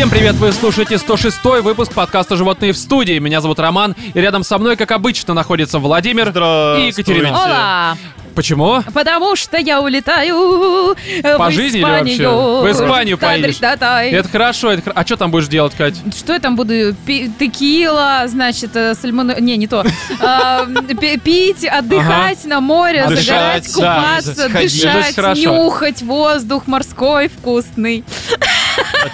Всем привет, вы слушаете 106 выпуск подкаста «Животные в студии». Меня зовут Роман, и рядом со мной, как обычно, находится Владимир и. Екатерина. Ола! Почему? Потому что я улетаю По в жизни или Испанию. вообще? В Испанию поедешь? Та-дры-та-тай. Это хорошо, это хор- А что там будешь делать, Кать? Что я там буду? Пи- Текила, значит, э, сальмоне... Не, не то. А, пи- Пить, отдыхать на море, Дышать, загорать, да, купаться, ходить. Это дышать, хорошо. нюхать воздух морской вкусный.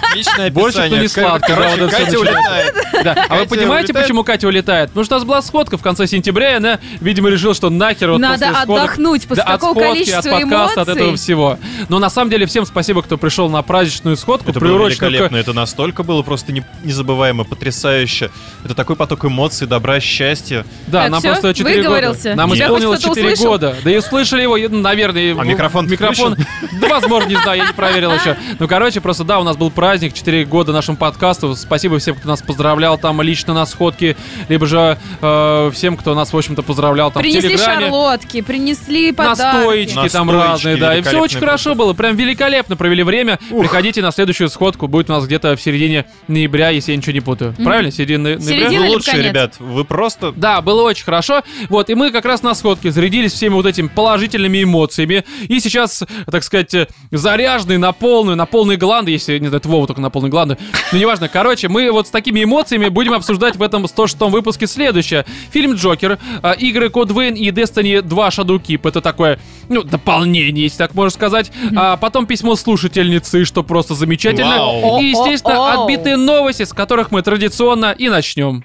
Отличное Больше описание. кто не правда, всё Катя улетает. Да. А вы понимаете, улетает? почему Катя улетает? Потому что у нас была сходка в конце сентября, и она, видимо, решила, что нахер вот Надо после сходок- отдохнуть после Да, от такого сходки, количества от подкаста, от эмоций. этого всего. Но на самом деле всем спасибо, кто пришел на праздничную сходку, Это было приуроченную к- великолепно, это настолько было просто не- незабываемо, потрясающе. Это такой поток эмоций, добра, счастья. Да, Так, нам всё? просто 4 года. Нам Тебя исполнилось хоть кто-то 4 услышал? года. Да и услышали его, наверное. А микрофон Микрофон. Да, возможно, не знаю, я не проверил еще. Ну, короче, просто да, у нас был праздник, 4 года нашему подкасту. Спасибо всем, кто нас поздравлял там лично на сходке, либо же э, всем, кто нас, в общем-то, поздравлял там в Принесли Телеграме. шарлотки, принесли подарки. Настоечки там разные, да. И все очень хорошо было. Прям великолепно провели время. Приходите на следующую сходку. Будет у нас где-то в середине ноября, если я ничего не путаю. Правильно? Середина ноября? Середина Вы или лучшие, конец? ребят. Вы просто... Да, было очень хорошо. Вот, и мы как раз на сходке зарядились всеми вот этими положительными эмоциями. И сейчас, так сказать, э, заряженные на полную, на полные гланды, если, не знаю, это Вова только на полные гланды. Ну, неважно. Короче, мы вот с такими эмоциями будем обсуждать в этом 106 выпуске следующее. Фильм «Джокер», а, игры Код Вейн и Destiny 2 Shadow Keep. Это такое, ну, дополнение, если так можно сказать. А потом письмо слушательницы, что просто замечательно. Вау. И, естественно, отбитые новости, с которых мы традиционно и начнем.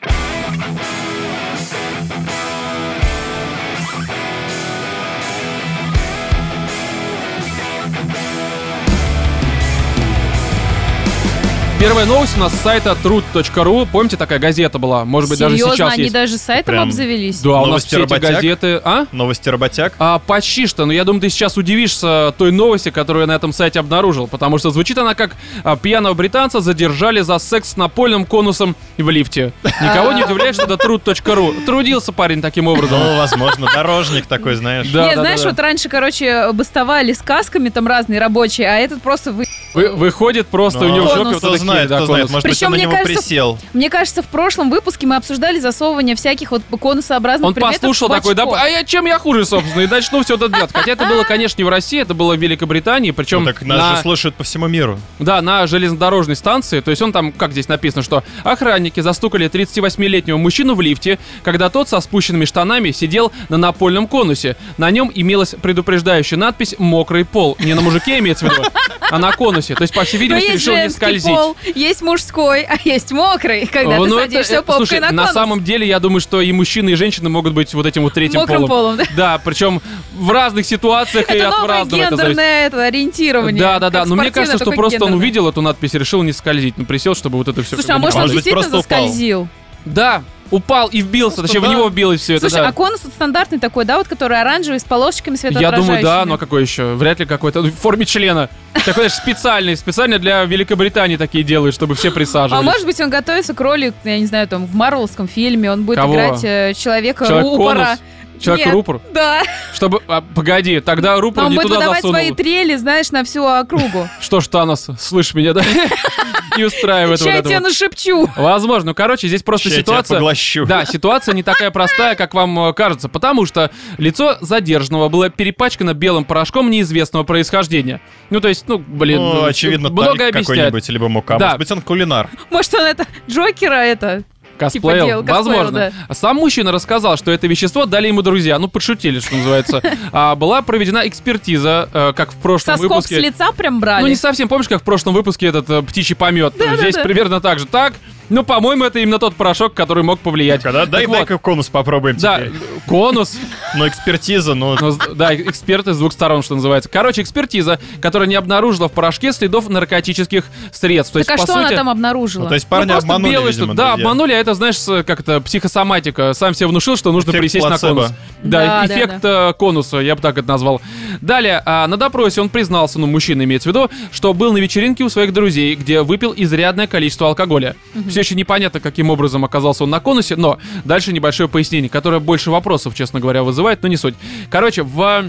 Первая новость у нас с сайта truth.ru. Помните, такая газета была? Может быть, даже Серьезно, сейчас они есть. даже сайтом Прям обзавелись? Да, у нас Новости все эти газеты... А? Новости работяг. А, почти что, но я думаю, ты сейчас удивишься той новости, которую я на этом сайте обнаружил, потому что звучит она как а, «Пьяного британца задержали за секс с напольным конусом в лифте». Никого не удивляет, что это truth.ru. Трудился парень таким образом. Ну, возможно, дорожник такой, знаешь. Да, Не, да, знаешь, да. вот раньше, короче, бастовали сказками там разные рабочие, а этот просто вы... Вы- выходит просто Ну, у него в жопе вот знает, да, кто знает, может быть, Причем, он на мне него кажется, присел. Мне кажется, в прошлом выпуске мы обсуждали засовывание всяких вот конусообразных Он предметов послушал такой, да, а я, чем я хуже, собственно, и начну все это делать. Хотя это было, конечно, не в России, это было в Великобритании, причем Ну, так нас на- же слушают по всему миру. Да, на железнодорожной станции. То есть он там, как здесь написано, что охранники застукали 38-летнего мужчину в лифте, когда тот со спущенными штанами сидел на напольном конусе. На нем имелась предупреждающая надпись «Мокрый пол». Не на мужике имеется в виду, а на конусе. То есть, по всей видимости, есть решил не скользить. пол, есть мужской, а есть мокрый, когда ты ну это, садишься э, попкой слушай, на на конус. самом деле, я думаю, что и мужчины, и женщины могут быть вот этим вот третьим Мокрым полом, да? Да, причем в разных ситуациях и Это от новое разного это гендерное это, ориентирование. Да, да, да. Но мне кажется, что просто он гендерное. увидел эту надпись и решил не скользить. Ну, присел, чтобы вот это все. Слушай, а может он действительно заскользил? Да, упал и вбился, Просто точнее, в него вбилось все это. Слушай, да. а конус стандартный такой, да, вот который оранжевый с полосочками Я светоотражающими? думаю, да, но какой еще? Вряд ли какой-то. ну, В форме члена. Такой, знаешь, специальный. Специально для Великобритании такие делают, чтобы все А присаживались. может быть, он готовится к роли, я не знаю, там, в Марвелском фильме, он будет Кого? играть э, человека Человек-конус? рупора. Человек-рупор? Да. Чтобы... а, погоди, тогда рупор он не будет туда выдавать засунул. свои трели, знаешь, на всю округу. Что ж, Танос, слышь меня, да? Не устраивает вот я вот. нашепчу. Возможно. Ну, короче, здесь просто тебя ситуация... поглощу. Да, ситуация не такая простая, как вам э, кажется, потому что лицо задержанного было перепачкано белым порошком неизвестного происхождения. Ну, то есть, ну, блин, Ну, ну, очевидно, много объясняет. какой-нибудь, либо мука. Да. Может быть, он кулинар. Может, он это Джокера это Косплеил, делал, косплеил, возможно. да. Сам мужчина рассказал, что это вещество дали ему друзья, ну, подшутили, что называется. А была проведена экспертиза, э, как в прошлом соскоб с выпуске. лица прям брали. Ну, не совсем, помнишь, как в прошлом выпуске этот э, птичий помет? Здесь да. примерно так же. Так, ну, по-моему, это именно тот порошок, который мог повлиять. Когда, дай, Так вот, дай-ка конус попробуем Да, теперь. конус. Но экспертиза, ну... Ну, с- да, эксперты с двух сторон, что называется. Короче, экспертиза, которая не обнаружила в порошке следов наркотических средств. То есть, Так а по что сути, она там обнаружила? Ну, то есть ну, парня просто обманули, белый, видимо, что- Да, обманули, а это, знаешь, с- как то психосоматика. Сам себе внушил, что нужно Эффект присесть на плацебо. конус. Да, Да, да, эффект э, конуса, я бы так это назвал. Далее, а, на допросе он признался, ну, мужчина имеется в виду, что был на вечеринке у своих друзей, где выпил изрядное количество алкоголя. Все еще непонятно, каким образом оказался он на конусе, но дальше небольшое пояснение, которое больше вопросов, честно говоря, вызывает, но не суть. Короче, в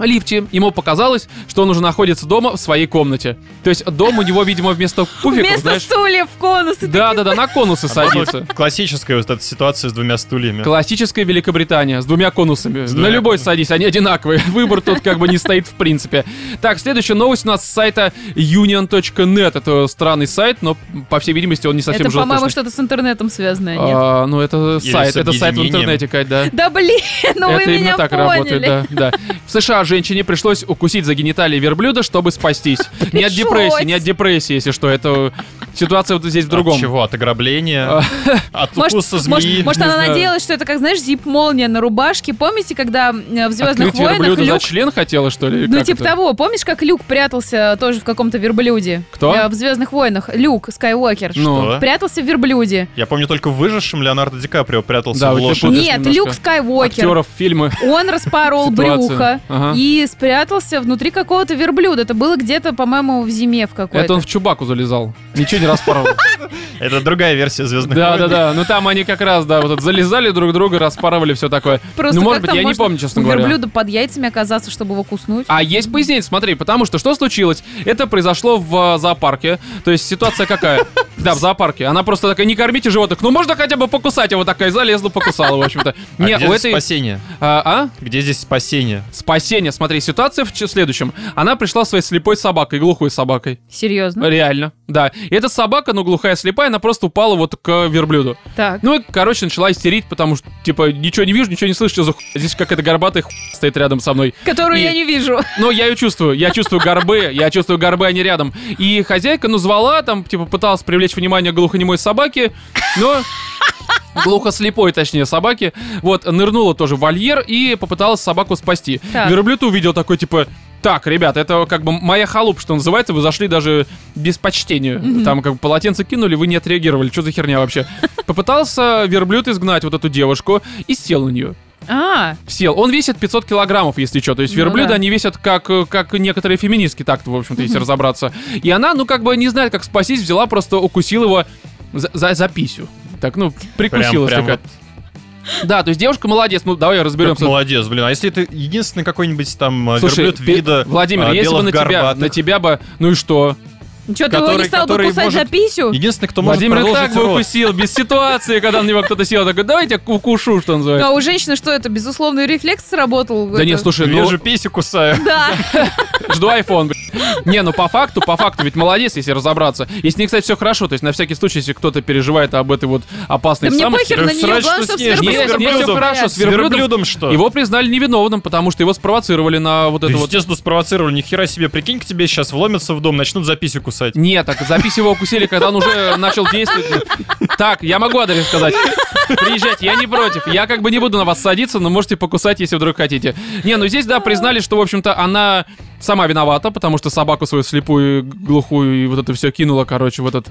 лифте ему показалось, что он уже находится дома в своей комнате. То есть дом у него, видимо, вместо пуфиков, Вместо знаешь... стульев конусы. Да, да, да, на конусы садится. Классическая вот эта ситуация с двумя стульями. Классическая Великобритания с двумя конусами. С двумя на любой садись, они одинаковые. Выбор тут как бы не стоит в принципе. Так, следующая новость у нас с сайта union.net. Это странный сайт, но, по всей видимости, он не совсем Это, по-моему, что-то с интернетом связанное, нет? А, ну, это Или сайт, это сайт в интернете, Кать, да. Да блин, ну вы это меня именно так поняли. работает, да, да. В США женщине пришлось укусить за гениталии верблюда, чтобы спастись. Не от депрессии, не от депрессии, если что. Это ситуация вот здесь в От другом. чего? От ограбления? От Может, укуса змеи? может, она надеялась, что это, как, знаешь, зип-молния на рубашке. Помните, когда в «Звездных войнах» верблюда за Люк... член хотела, что ли? Ну, типа того. Помнишь, как Люк прятался тоже в каком-то верблюде? Кто? Э, В «Звездных войнах». Люк Скайуокер. Ну, Что? Прятался в верблюде. Я помню только в выжившем Леонардо Ди Каприо прятался Да, в лошади. Нет, немножко Люк Скайуокер. актеров фильмы. Он распорол брюхо Ага. и спрятался внутри какого-то верблюда. Это было где-то, по-моему, в зиме в какой-то. Это он в Чубаку залезал. Ничего не распорол. Это другая версия Звездных Да, да, да. Ну там они как раз, да, вот залезали друг друга, распарывали все такое. Просто Ну, может быть, я не помню, честно говоря. верблюда под яйцами оказаться, чтобы его куснуть. А есть пояснение, смотри, потому что что случилось? Это произошло в э, зоопарке. То есть ситуация какая? Да, в зоопарке. Она просто такая, не кормите животных. Ну можно хотя бы покусать. А вот такая залезла, покусала, в общем-то. А Не, где у здесь этой... спасение? А, а? Где здесь спасение? Спасение. Смотри, ситуация в следующем. Она пришла своей слепой собакой, глухой собакой. Серьезно? Реально, да. И эта собака, ну, глухая, слепая, она просто упала вот к верблюду. Так. Ну и, короче, начала истерить, потому что, типа, ничего не вижу, ничего не слышу, что за хуй. Здесь какая-то горбатая хуй стоит рядом со мной. Которую и- я не вижу. Ну, я ее чувствую, я чувствую горбы, я чувствую горбы, они рядом. И хозяйка, ну, звала, там, типа, пыталась привлечь внимание глухонемой собаки, но... Глухослепой, точнее, собаки. Вот, нырнула тоже в вольер и попыталась собаку спасти. Так. Верблюд увидел такой, типа, так, ребят, это как бы моя халуп, что называется, вы зашли даже без почтения. Там как бы полотенце кинули, вы не отреагировали. Что за херня вообще? Попытался верблюд изгнать вот эту девушку и сел на нее. А, Сел. Он весит 500 килограммов, если что. То есть Ну верблюды, да. они весят как, как некоторые феминистки, так-то, в общем-то, если разобраться. И она, ну, как бы не знает, как спастись, взяла, просто укусила его за, за, за писю. Так, ну, прикусилась прям такая. Да, то есть девушка молодец. Ну, давай Как разберемся. молодец, блин. А если это единственный какой-нибудь там э, Слушай, верблюд пе- вида Владимир, а, если бы на тебя, горбатых? на тебя бы, ну и что? Что, ты его не стал бы кусать может- за писю? Единственный, кто Владимир может и так продолжить бы укусил, без ситуации, когда на него кто-то сел, такой, давайте я укушу, что называется. А у женщины что это, безусловный рефлекс сработал? Да нет, слушай, ну, Вижу писю кусаю. Да. жду iPhone. Не, ну по факту, по факту, ведь молодец, если разобраться. Если не, кстати, все хорошо, то есть на всякий случай, если кто-то переживает об этой вот опасной Да мне похер на нее, главное, что чтобы с ней, с с верблюдом хорошо, с верблюдом- что? Его признали невиновным, потому что его спровоцировали на вот это вот... естественно, спровоцировали. Ни хера себе. Прикинь, к тебе сейчас вломятся в дом, начнут за писю кусать. Нет, так запись его укусили, когда он уже начал действовать. Так, я могу адрес сказать. Приезжайте, я не против. Я как бы не буду на вас садиться, но можете покусать, если вдруг хотите. Не, ну здесь, да, признали, что, в общем-то, она сама виновата, потому что собаку свою слепую, глухую и вот это все кинула, короче, в этот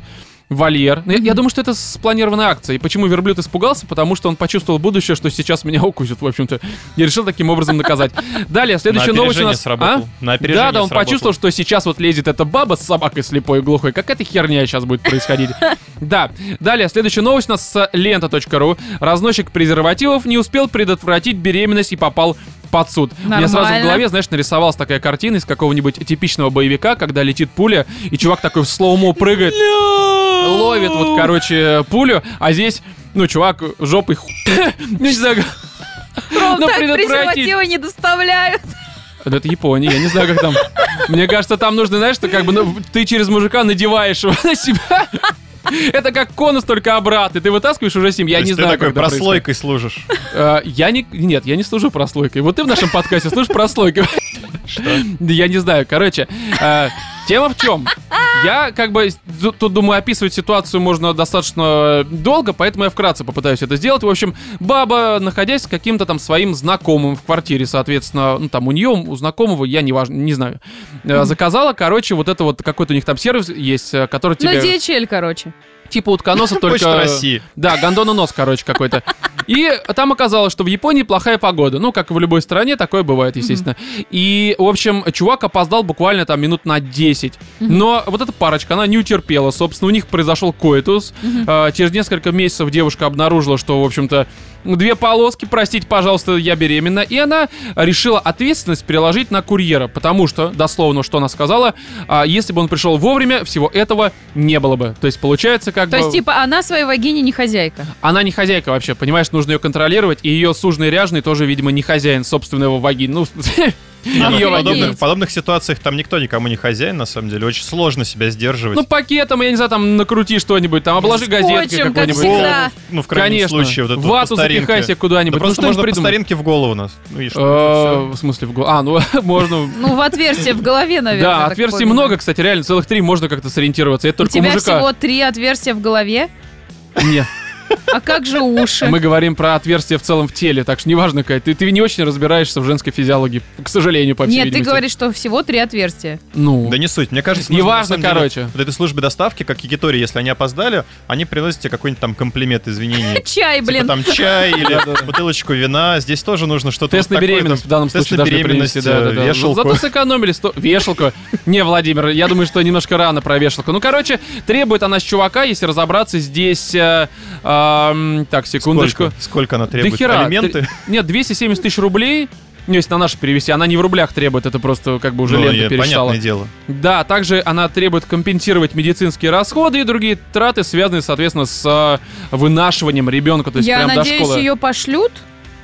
вольер. Я, я думаю, что это спланированная акция. И почему верблюд испугался? Потому что он почувствовал будущее, что сейчас меня укусят, в общем-то. И решил таким образом наказать. Далее, следующая новость у нас... сработал. А? На Да, да, он сработал. почувствовал, что сейчас вот лезет эта баба с собакой слепой и глухой. Какая-то херня сейчас будет происходить. Да. Далее, следующая новость у нас с лента.ру. Разносчик презервативов не успел предотвратить беременность и попал под суд. У меня сразу в Нормально. голове, знаешь, нарисовалась такая картина из какого-нибудь типичного боевика, когда летит пуля, и чувак такой в слоумо прыгает, ловит вот, короче, пулю, а здесь, ну, чувак жопой ху... Не знаю, Ром, Ну, так предотвратить. презервативы не доставляют. Да Это Япония, я не знаю, как там. Мне кажется, там нужно, знаешь, что как бы ну, ты через мужика надеваешь его на себя. Это как конус, только обратно. Ты вытаскиваешь уже семь. Я не есть ты знаю, такой прослойкой служишь. Э, Я не... Нет, я не служу прослойкой. Вот ты в нашем подкасте служишь прослойкой. Что? Я не знаю. Короче, э, тема в чем? Я как бы тут думаю, описывать ситуацию можно достаточно долго, поэтому я вкратце попытаюсь это сделать. В общем, баба, находясь с каким-то там своим знакомым в квартире, соответственно, ну там у нее, у знакомого, я не важно, не знаю, э, заказала, короче, вот это вот какой-то у них там сервис есть, э, который Ну, тебе DHL, короче. Типа утконоса только... России. Да, гондона нос, короче, какой-то. И там оказалось, что в Японии плохая погода. Ну, как и в любой стране, такое бывает, естественно. И, в общем, чувак опоздал буквально там минут на 10. Но вот эта парочка, она не утерпела. Собственно, у них произошел коитус. А, через несколько месяцев девушка обнаружила, что, в общем-то, две полоски, простите, пожалуйста, я беременна. И она решила ответственность переложить на курьера, потому что, дословно, что она сказала, а, если бы он пришел вовремя, всего этого не было бы. То есть, получается, как То бы... есть, типа, она своей вагине не хозяйка. Она не хозяйка вообще, понимаешь, нужно ее контролировать, и ее сужный ряжный тоже, видимо, не хозяин собственного вагины. Не, ну, ее в, подобных, ситуациях там никто никому не хозяин, на самом деле. Очень сложно себя сдерживать. ну, пакетом, я не знаю, там, накрути что-нибудь, там, обложи газеткой какой-нибудь. ну, в крайнем Конечно. случае, вот вот Вату запихайся куда-нибудь. Да Ну, просто можно по старинке в голову нас. Ну и Э, что? В смысле, в голову? А, ну, можно... Ну, в отверстие в голове, наверное. Да, отверстий много, кстати, реально, целых три, можно как-то сориентироваться. Это У только у тебя всего три отверстия в голове? Нет, А как же уши? мы говорим про отверстия в целом в теле, так что неважно, Кать, ты, ты не очень разбираешься в женской физиологии, к сожалению, по всей Нет, ты видимости. говоришь, что всего три отверстия. Ну, Да не суть. Мне кажется, Неважно, самом деле, короче. Вот этой службе доставки, как Якитори, если они опоздали, они приносят тебе какой-нибудь там комплимент, извинения. Чай, Типа блин. там чай или бутылочку вина. Здесь тоже нужно что-то Тест на беременность в данном тест случае на должны беременность, принести, да, да, да. вешалку. Зато сэкономили сто... Вешалку. Не, Владимир, я думаю, что немножко рано про вешалку. Ну, короче, требует она с чувака, если разобраться, здесь... э, так, секундочку. Сколько, сколько она Да требует? хера. Алименты? Три- Нет, 270 тысяч рублей. Ну, если на наши перевести, она не в рублях требует, это просто как бы уже Ну, лента понятное дело. Да, также она требует компенсировать медицинские расходы и другие траты, связанные, соответственно, с э, вынашиванием ребенка, то есть Я прям до надеюсь, школы. ее пошлют.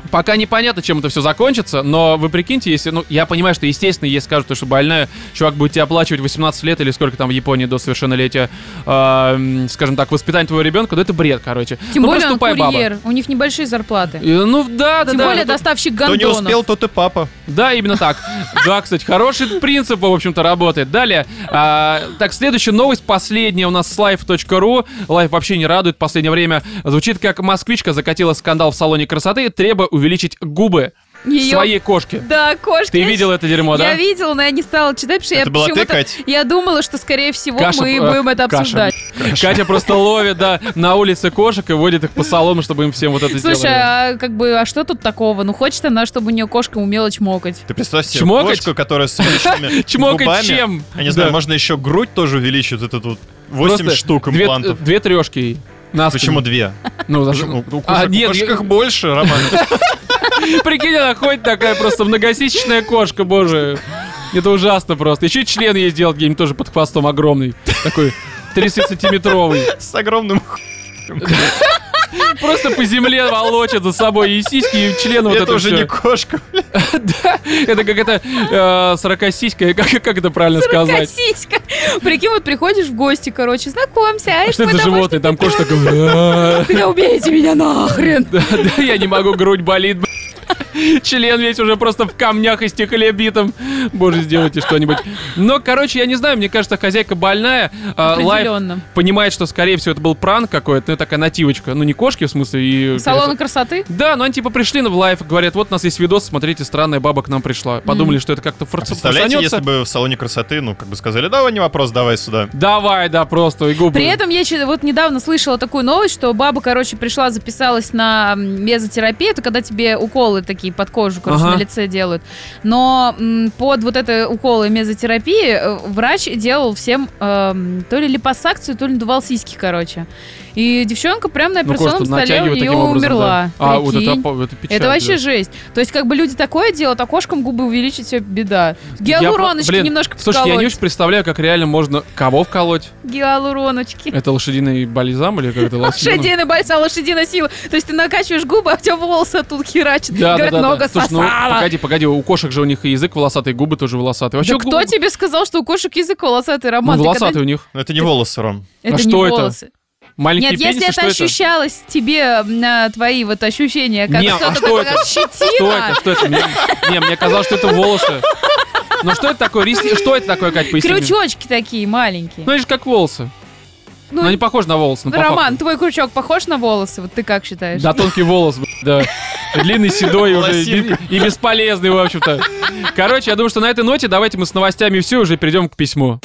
Пока непонятно, чем это все закончится, но вы прикиньте, если, ну, я понимаю, что, естественно, если скажут, что больная, чувак будет тебе оплачивать 18 лет или сколько там в Японии до совершеннолетия, э, скажем так, воспитание твоего ребенка, да это бред, короче. Тем ну, более он тупая баба. курьер. У них небольшие зарплаты. И, ну, да, да, Тем да. более ну, доставщик Кто не гондонов. успел, тот и папа. Да, именно так. Да, кстати, хороший принцип, в общем-то, работает. Далее, а, так, следующая новость, последняя у нас с life.ru. Life вообще не радует в последнее время. Звучит как москвичка закатила скандал в салоне красоты, требуя увеличить губы Её- своей кошки. Да, кошка. Ты видел это дерьмо, Я да? видела, но я не стала читать, потому что я Это была ты. Кать? Я думала, что, скорее всего, Каша, мы э, будем это каша. обсуждать. Катя просто ловит, да, на улице кошек и водит их по салону, чтобы им всем вот это Слушай, сделали. а как бы, а что тут такого? Ну, хочет она, чтобы у нее кошка умела чмокать. Ты представь себе Чмокать? кошку, которая с увеличенными Чмокать губами. чем? Я не знаю, Да. можно еще грудь тоже увеличить, вот эту вот 8 Просто штук две, имплантов. Две трешки ей. На спину. Почему две? Ну, за Ну, что? у А, кошек, нет, у кошек их больше, Роман. Прикинь, она ходит такая просто многосисечная кошка, боже. Это ужасно просто. Еще и член ей сделать где-нибудь тоже под хвостом огромный. Такой 30-сантиметровый. С огромным Просто по земле волочит за собой и сиськи, и член вот Это это уже не кошка. Да, это как это э, сорокосиська, как, как это правильно сказать? Сиська. Прикинь, вот приходишь в гости, короче, знакомься, а А что это животное? Там кошка такая... «А, Да убейте меня нахрен. Да, да, я не могу, грудь болит. Член весь уже просто в камнях и стекле битом. Боже, сделайте что-нибудь. Но, короче, я не знаю, мне кажется, хозяйка больная. а, Life понимает, что, скорее всего, это был пранк какой-то, ну, такая нативочка. Ну, не кошки, в смысле, и... Салоны красоты? Да, но они типа пришли на в Life, говорят, вот у нас есть видос, смотрите, странная баба к нам пришла. Подумали, что это как-то А форс- Представляете, форсанется. если бы в салоне красоты, ну, как бы сказали, давай, не вопрос, давай сюда. Давай, да, просто, и губы. При этом я вот недавно слышала такую новость, что баба, короче, пришла, записалась на мезотерапию, это когда тебе уколы такие под кожу, короче, Ага. на лице делают. Но м, под вот это уколы мезотерапии э, врач делал всем эм, то ли липосакцию, то ли надувал сиськи, короче. И девчонка прям на Ну, операционном кошку столе у нее умерла. да. А, вот это, это печаль, Это вообще да. жесть. То есть, как бы люди такое делают, а кошкам губы увеличить все беда. Я Гиалуроночки про- блин, немножко Слушай, я не очень представляю, как реально можно кого вколоть. Гиалуроночки. Это лошадиный бальзам или как это? Лошадиный бальзам, лошадиная сила. То есть ты накачиваешь губы, а у тебя волосы оттуда херачат. Да, Говорят, да, да, много да. Слушай, ну, погоди, погоди, у кошек же у них и язык волосатый, и губы тоже волосатые. Вообще Да кто губы- тебе сказал, что у кошек язык волосатый, Ну, Роман? Ты волосатый когда- у них. Но это не волосы, Ром. Это А не что это? Маленькие Нет, если пенисы, это что ощущалось тебе на твои вот ощущения, как Не, а что это? Что щетина. это? Что это? Мне, не, мне казалось, что это волосы. Ну что это такое? Ресни- Что это такое, Кать, поясни? Крючочки такие маленькие. Ну, они же как волосы. Ну, Но они похожи на волосы. ну, Роман, твой крючок похож на волосы? Вот ты как считаешь? Да, тонкий волос, да. Длинный, седой уже и бесполезный, в общем-то. Короче, я думаю, что на этой ноте давайте мы с новостями все уже перейдем к письму.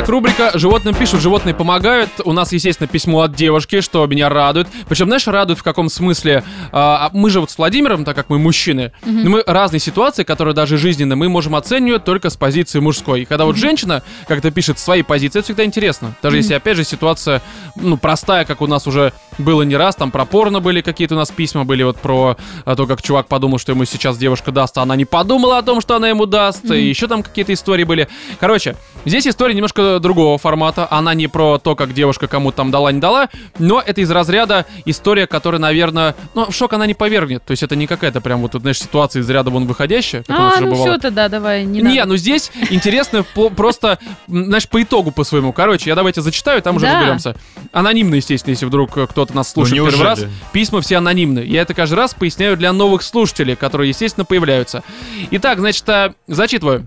Итак, рубрика «Животным пишут, животные помогают». У нас, естественно, письмо от девушки, что меня радует. Причем, знаешь, радует в каком смысле? А, а мы же вот с Владимиром, так как мы мужчины, но мы разные ситуации, которые даже жизненные, мы можем оценивать только с позиции мужской. И когда вот женщина как-то пишет свои позиции, это всегда интересно. Даже если, опять же, ситуация, ну, простая, как у нас уже было не раз, там про порно были какие-то у нас письма, были вот про а, то, как чувак подумал, что ему сейчас девушка даст, а она не подумала о том, что она ему даст, и еще там какие-то истории были. Короче, здесь история немножко другого формата, она не про то, как девушка кому-то там дала, не дала, но это из разряда история, которая, наверное, ну, в шок она не повергнет, то есть это не какая-то прям вот, знаешь, ситуация из ряда вон выходящая, как у нас А, уже ну все тогда, давай, не Не, надо. ну здесь интересно просто, знаешь, по итогу по своему. Короче, я давайте зачитаю, там уже Да. разберемся. Анонимно, естественно, если вдруг э, кто-то нас слушает Ну, первый раз. Письма все анонимны. Я это каждый раз поясняю для новых слушателей, которые, естественно, появляются. Итак, значит, а, зачитываю.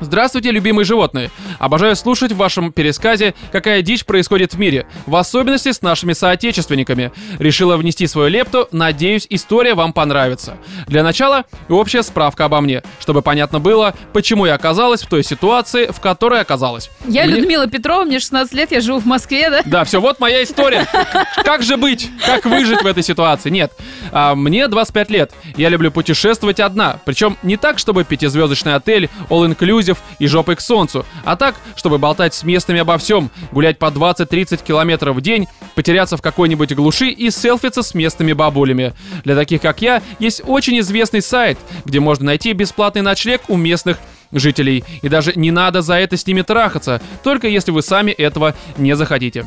Здравствуйте, любимые животные. Обожаю слушать в вашем пересказе, какая дичь происходит в мире, в особенности с нашими соотечественниками. Решила внести свою лепту, надеюсь, история вам понравится. Для начала общая справка обо мне, чтобы понятно было, почему я оказалась в той ситуации, в которой оказалась. Я Мне- Людмила Петрова, мне 16 лет, я живу в Москве, да? да, все, вот моя история. Как же быть? Как выжить в этой ситуации? Нет. А, мне 25 лет. Я люблю путешествовать одна. Причем не так, чтобы пятизвездочный отель, all-inclusive и жопой к солнцу, а так, чтобы болтать с местными обо всем, гулять по 20-30 километров в день, потеряться в какой-нибудь глуши и селфиться с местными бабулями. Для таких, как я, есть очень известный сайт, где можно найти бесплатный ночлег у местных жителей. И даже не надо за это с ними трахаться, только если вы сами этого не захотите.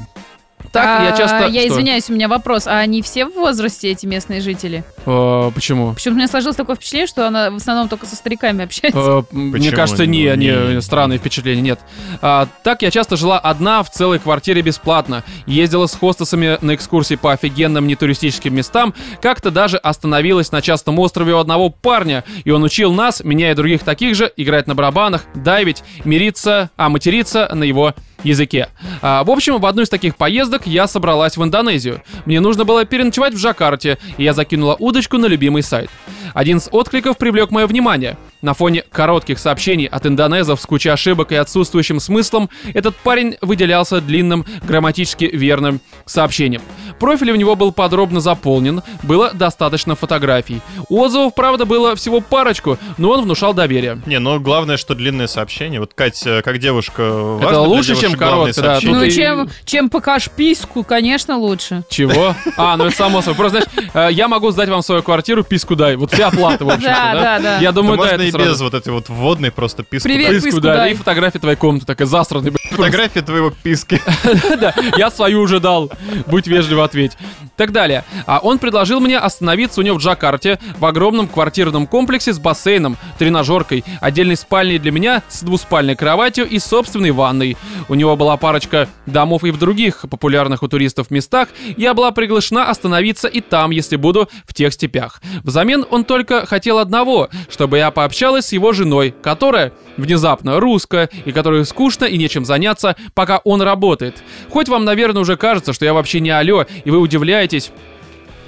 Так, я А, часто... Я Что? извиняюсь, у меня вопрос. А они все в возрасте, эти местные жители? Э, почему? Почему-то у меня сложилось такое впечатление, что она в основном только со стариками общается. Э, Мне Почему? кажется, не, не, не. странные впечатления, нет. А, так я часто жила одна в целой квартире бесплатно. Ездила с хостесами на экскурсии по офигенным нетуристическим местам. Как-то даже остановилась на частном острове у одного парня. И он учил нас, меня и других таких же, играть на барабанах, дайвить, мириться, а материться на его языке. А, в общем, в одну из таких поездок я собралась в Индонезию. Мне нужно было переночевать в Джакарте, и я закинула удочку на любимый сайт. Один из откликов привлек мое внимание. На фоне коротких сообщений от индонезов с кучей ошибок и отсутствующим смыслом, этот парень выделялся длинным, грамматически верным сообщением. Профиль у него был подробно заполнен, было достаточно фотографий. Отзывов, правда, было всего парочку, но он внушал доверие. Не, ну главное, что длинное сообщение. Вот, Кать, э, как девушка, важно для лучше, чем короткое, да. сообщение? Ну, ты- чем, чем покажешь письку, конечно, лучше. Чего? А, ну это само собой. Просто, знаешь, э, я могу сдать вам свою квартиру, писку дай. Вот вся оплата, в общем-то, Да, да? да, да. Я думаю, да, это и сразу. без вот этой вот вводной просто писку. Привет. Писку, писку да, и фотография твоей комнаты, такая засранная. Фотография твоего писки. Да, я свою уже дал. Будь вежливо, ответь. Так далее. А он предложил мне остановиться у него в Джакарте в огромном квартирном комплексе с бассейном, тренажеркой, отдельной спальней для меня с двуспальной кроватью и собственной ванной. У него была парочка домов и в других популярных у туристов местах. Я была приглашена остановиться и там, если буду в тех степях. Взамен он только хотел одного, чтобы я пообщалась с его женой, которая внезапно русская и которой скучно и нечем заняться, пока он работает. Хоть вам, наверное, уже кажется, что я вообще не алё, и вы удивляетесь,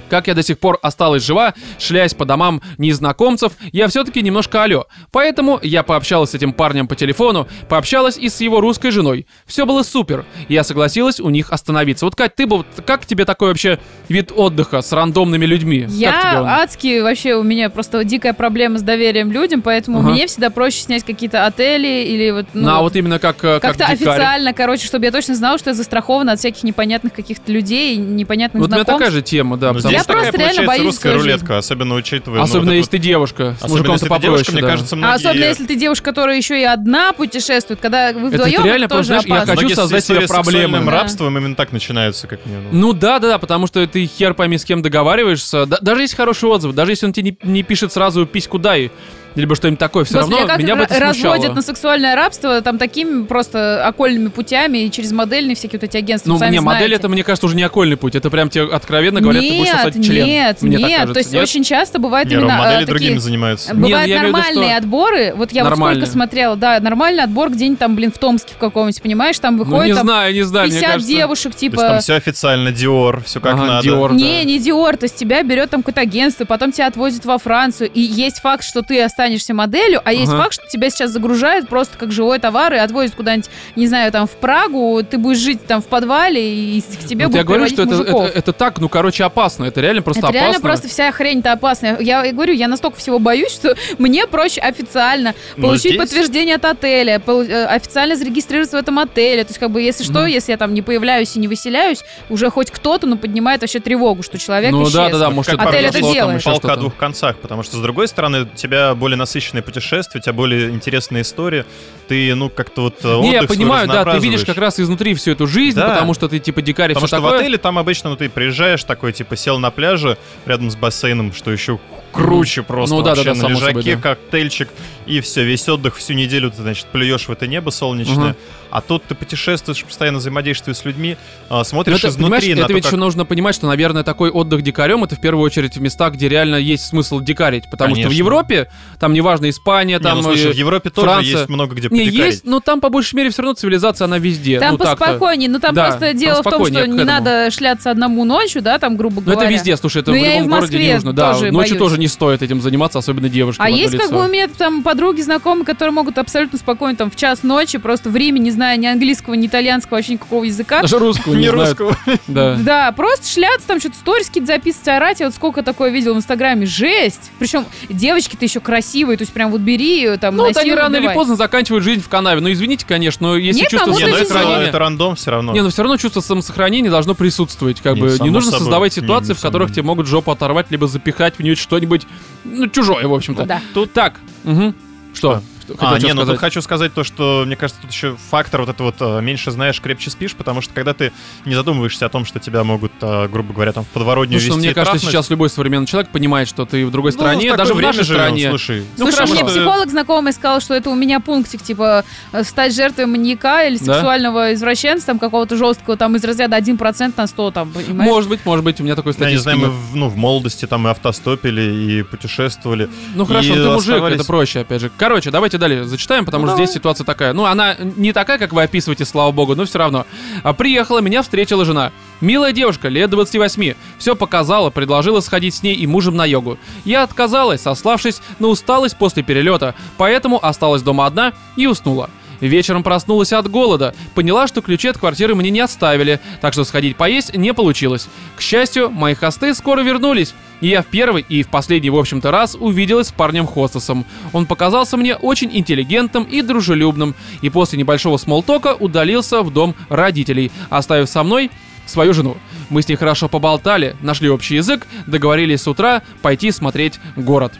как я до сих пор осталась жива, шляясь по домам незнакомцев, я все-таки немножко алё. Поэтому я пообщалась с этим парнем по телефону, пообщалась и с его русской женой. Все было супер. Я согласилась у них остановиться. Вот, Кать, ты бы, вот как тебе такой вообще вид отдыха с рандомными людьми? Как Я адски, вообще у меня просто дикая проблема с доверием людям, поэтому Ага. мне всегда проще снять какие-то отели или вот... Ну, а вот именно как, э, как Как-то дикарь. официально, короче, чтобы я точно знала, что я застрахована от всяких непонятных каких-то людей, непонятных Вот у меня знакомств. такая же тема, да. Ну, потому Я такая, просто реально боюсь русская жизнь. рулетка, особенно учитывая... ну, Особенно вот если ты девушка, с Особенно мужиком если ты девушка, да. кажется, А многие... особенно если ты девушка, которая еще и одна путешествует, когда вы Это вдвоем, реально, тоже знаешь, я хочу многие создать себе проблемы. Да. рабством именно так начинаются, как мне. ну. Ну да, да, да, потому что ты хер пойми с кем договариваешься. Да- даже если хороший отзыв, даже если он тебе не, не пишет сразу письку дай, либо что-нибудь такое, все Господи, равно меня бы это смущало. разводят на сексуальное рабство там такими просто окольными путями и через модельные всякие вот эти агентства, Ну, не, модель знаете. это, мне кажется, уже не окольный путь. Это прям тебе откровенно говорят, ты будешь нет, сосать член. нет, Мне нет, кажется, то есть нет? очень часто бывает Не, именно а, модели такие... другими занимаются. Ну, Бывают имею в виду, нормальные что- отборы. Вот я вот Нормальные. сколько смотрела, да, нормальный отбор где-нибудь там, блин, в Томске в каком-нибудь, понимаешь, там Ну, выходит не там знаю, не знаю, мне 50 кажется... девушек, То есть типа... там все официально, Диор, все как Ага, надо. Dior. Не, да. не Диор, то есть тебя берет там какое-то агентство, потом тебя отвозят во Францию, и есть факт, что ты оставишь останешься моделью, а есть Ага. факт, что тебя сейчас загружают просто как живой товар и отвозят куда-нибудь, не знаю, там в Прагу, ты будешь жить там в подвале, и к тебе Вот будут я говорю, что это, это, это так, ну, короче, опасно. Это реально просто Это опасно. реально просто вся хрень-то опасная. Я и говорю, я настолько всего боюсь, что мне проще официально Но получить здесь- подтверждение от отеля, э, официально зарегистрироваться в этом отеле. То есть, как бы, если что, Мгм. если я там не появляюсь и не выселяюсь, уже хоть кто-то, ну, поднимает вообще тревогу, что человек Ну исчез. да, да, да, может, Как Отель это делает. еще Палка о двух концах, потому что, с другой стороны, у тебя более насыщенные путешествия, у тебя более интересная история, ты, ну, как-то вот э, Не, я понимаю, да, ты видишь как раз изнутри всю эту жизнь, Да. потому что ты типа дикарь Потому что такое. в отеле там обычно, ну, ты приезжаешь такой, типа, сел на пляже рядом с бассейном, что еще круче просто Ну да, да, вообще да, на само лежаке, собой, да. коктейльчик, и все, весь отдых всю неделю ты, значит, плюешь в это небо солнечное, Мгм. А тут ты путешествуешь, постоянно взаимодействуешь с людьми, а, Но смотришь это, изнутри на это то, ведь как- еще нужно понимать, что, наверное, такой отдых дикарем это в первую очередь в местах, где реально есть смысл дикарить. Потому что в Конечно. Европе, там неважно, Испания, Не, там. ну, слушай, э, в Европе тоже Франция. есть много где Не, подикарить. есть, но там по большей мере все равно цивилизация, она везде. Там ну, поспокойнее, ну там Да, просто дело в том, что не надо шляться одному ночью, да, там, грубо Ну говоря. это везде, слушай, это Ну, в любом в городе не нужно. Да, тоже ночью боюсь. тоже не стоит этим заниматься, особенно девушкам. А есть как лицо. бы у меня там подруги, знакомые, которые могут абсолютно спокойно там в час ночи, просто в Зная ни английского, ни итальянского, вообще никакого языка. Даже русского не, русского. Да. Да, просто шляться, там что-то сторис какие-то записывать, орать. Я вот сколько такое видел в Инстаграме. Жесть! Причем девочки-то еще красивые, то есть прям вот бери ее, там, Ну, вот они рано или поздно заканчивают жизнь в канаве. Ну, извините, конечно, но если Нет, чувство Не, ну это это, рандом все равно. Не, ну все равно чувство самосохранения должно присутствовать. Как бы не нужно собой. создавать ситуации, в которых тебе могут жопу оторвать, либо запихать в нее что-нибудь ну, чужое, в общем-то. Да. Тут так. Мгм. Что? Что А, не, ну сказать? тут хочу сказать то, что, мне кажется, тут еще фактор вот это вот э, меньше знаешь, крепче спишь, потому что когда ты не задумываешься о том, что тебя могут, э, грубо говоря, там в подворотню Слушай, ну, вести мне и кажется, трахнуть. сейчас любой современный человек понимает, что ты в другой Ну, стране, даже в время нашей живем, стране. Слушай, Ну, Слушай, хорошо, мне что- психолог знакомый сказал, что это у меня пунктик, типа, э, стать жертвой маньяка или Да? сексуального извращенца, там, какого-то жесткого, там, из разряда 1% на 100, там, понимаешь? Может быть, может быть, у меня такой я не знаю, мы в, ну, в молодости там и автостопили, и путешествовали. Ну хорошо, И ты мужик, оставались- это проще, опять же. Короче, давайте далее зачитаем, потому Ну, что давай. здесь ситуация такая. Ну, она не такая, как вы описываете, слава богу, но все равно. А приехала, меня встретила жена. Милая девушка, лет 28. Все показала, предложила сходить с ней и мужем на йогу. Я отказалась, сославшись на усталость после перелета, поэтому осталась дома одна и уснула. Вечером проснулась от голода, поняла, что ключи от квартиры мне не оставили, так что сходить поесть не получилось. К счастью, мои хосты скоро вернулись, и я в первый и в последний, в общем-то, раз увиделась с парнем-хостесом. Он показался мне очень интеллигентным и дружелюбным, и после небольшого смолтока удалился в дом родителей, оставив со мной свою жену. Мы с ней хорошо поболтали, нашли общий язык, договорились с утра пойти смотреть город.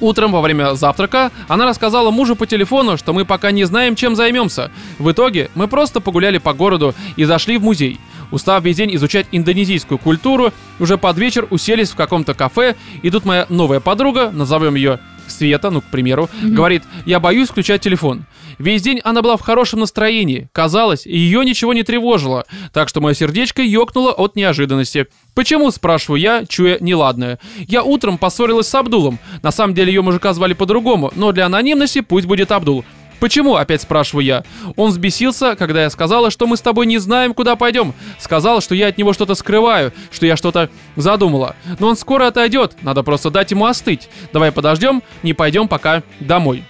Утром во время завтрака она рассказала мужу по телефону, что мы пока не знаем, чем займемся. В итоге мы просто погуляли по городу и зашли в музей. Устав весь день изучать индонезийскую культуру, уже под вечер уселись в каком-то кафе, и тут моя новая подруга, назовем ее Света, ну, к примеру, говорит, я боюсь включать телефон. Весь день она была в хорошем настроении, казалось, ее ничего не тревожило, так что мое сердечко ёкнуло от неожиданности. Почему, спрашиваю я, чуя неладное. Я утром поссорилась с Абдулом, на самом деле ее мужика звали по-другому, но для анонимности пусть будет Абдул. Почему, опять спрашиваю я. Он взбесился, когда я сказала, что мы с тобой не знаем, куда пойдем. Сказал, что я от него что-то скрываю, что я что-то задумала. Но он скоро отойдет, надо просто дать ему остыть. Давай подождем, не пойдем пока домой.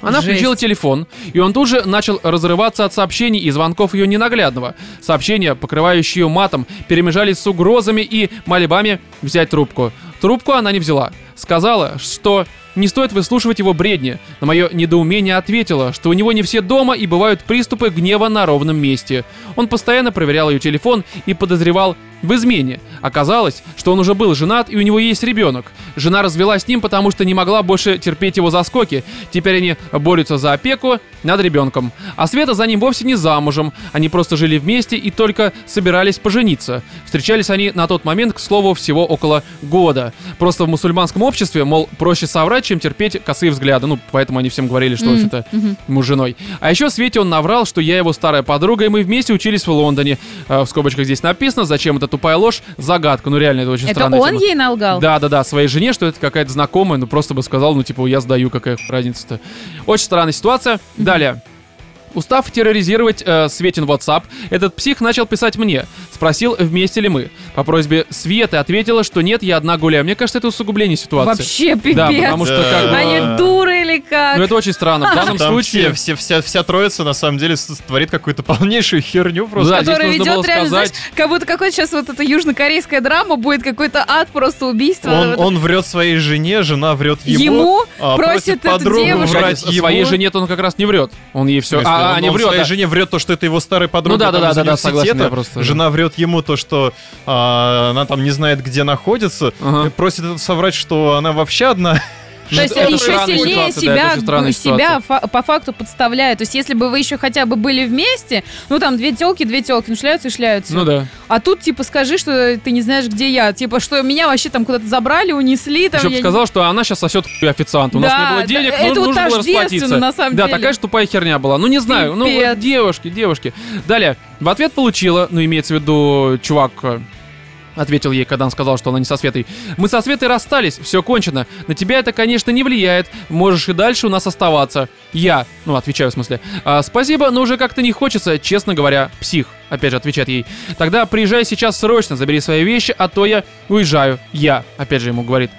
Она Жесть. включила телефон, и он тут же начал разрываться от сообщений и звонков ее ненаглядного. Сообщения, покрывающие ее матом, перемежались с угрозами и мольбами взять трубку. Трубку она не взяла. Сказала, что не стоит выслушивать его бредни. На мое недоумение ответила, что у него не все дома и бывают приступы гнева на ровном месте. Он постоянно проверял ее телефон и подозревал в измене. Оказалось, что он уже был женат и у него есть ребенок. Жена развелась с ним, потому что не могла больше терпеть его заскоки. Теперь они борются за опеку над ребенком. А Света за ним вовсе не замужем. Они просто жили вместе и только собирались пожениться. Встречались они на тот момент, к слову, всего около года. Просто в мусульманском обществе, мол, проще соврать, чем терпеть косые взгляды. Ну, поэтому они всем говорили, что, в Мгм, общем-то, муж с женой. А еще Свете он наврал, что я его старая подруга, и мы вместе учились в Лондоне. Э, В скобочках здесь написано, зачем эта тупая ложь, загадка. Ну реально, это очень Это странная он тема. ей налгал? Да, да, да, своей жене, что это какая-то знакомая, ну просто бы сказал, ну типа я сдаю, какая разница-то. Очень странная ситуация. Далее. Устав терроризировать э, Светин WhatsApp, этот псих начал писать мне. Спросил, вместе ли мы. По просьбе Светы ответила, что нет, я одна гуляю. Мне кажется, это усугубление ситуации. Вообще пипец. Да, потому что как бы... Они дуры или как? Ну это очень странно. В данном Там случае... все, все, вся, вся троица на самом деле с- творит какую-то полнейшую херню просто. Да, здесь который нужно было ведет реально, знаешь, сказать- как будто какой сейчас вот эта южнокорейская драма будет какой-то ад, просто убийство. Он, Вот он врет своей жене, жена врет ему. Ему а, просит эту подругу девушку. врать ему. Своей жене он как раз не врет. Он ей все... В смысле, А, он, а, не он врет. своей да. жене врет то, что это его старая подруга Ну да, да, там, да, из да, да, согласен, университета. я просто- Жена врет ему то, что а, она там не знает, где находится. Ага. Просит это соврать, что она вообще одна. То есть Это еще сильнее ситуация, да, себя, себя фа- по факту подставляют. То есть если бы вы еще хотя бы были вместе, ну там две телки, две телки, ну шляются и шляются. Ну да. А тут типа скажи, что ты не знаешь, где я. Типа, что меня вообще там куда-то забрали, унесли. Там, Еще я не- сказал, что она сейчас сосет хуй официанта. У нас Да, не было денег, это ну, вот нужно было расплатиться. на самом да, деле. такая же тупая херня была. Ну, не знаю. Ну, Пипец. вот девушки, девушки. Далее. В ответ получила, ну, имеется в виду, чувак ответил ей, когда он сказал, что она не со Светой. Мы со Светой расстались, все кончено. На тебя это, конечно, не влияет. Можешь и дальше у нас оставаться. Я, ну, отвечаю в смысле. «А, спасибо, но уже как-то не хочется, честно говоря, псих. Опять же, отвечает ей. Тогда приезжай сейчас срочно, забери свои вещи, а то я уезжаю. Я, опять же, ему говорит.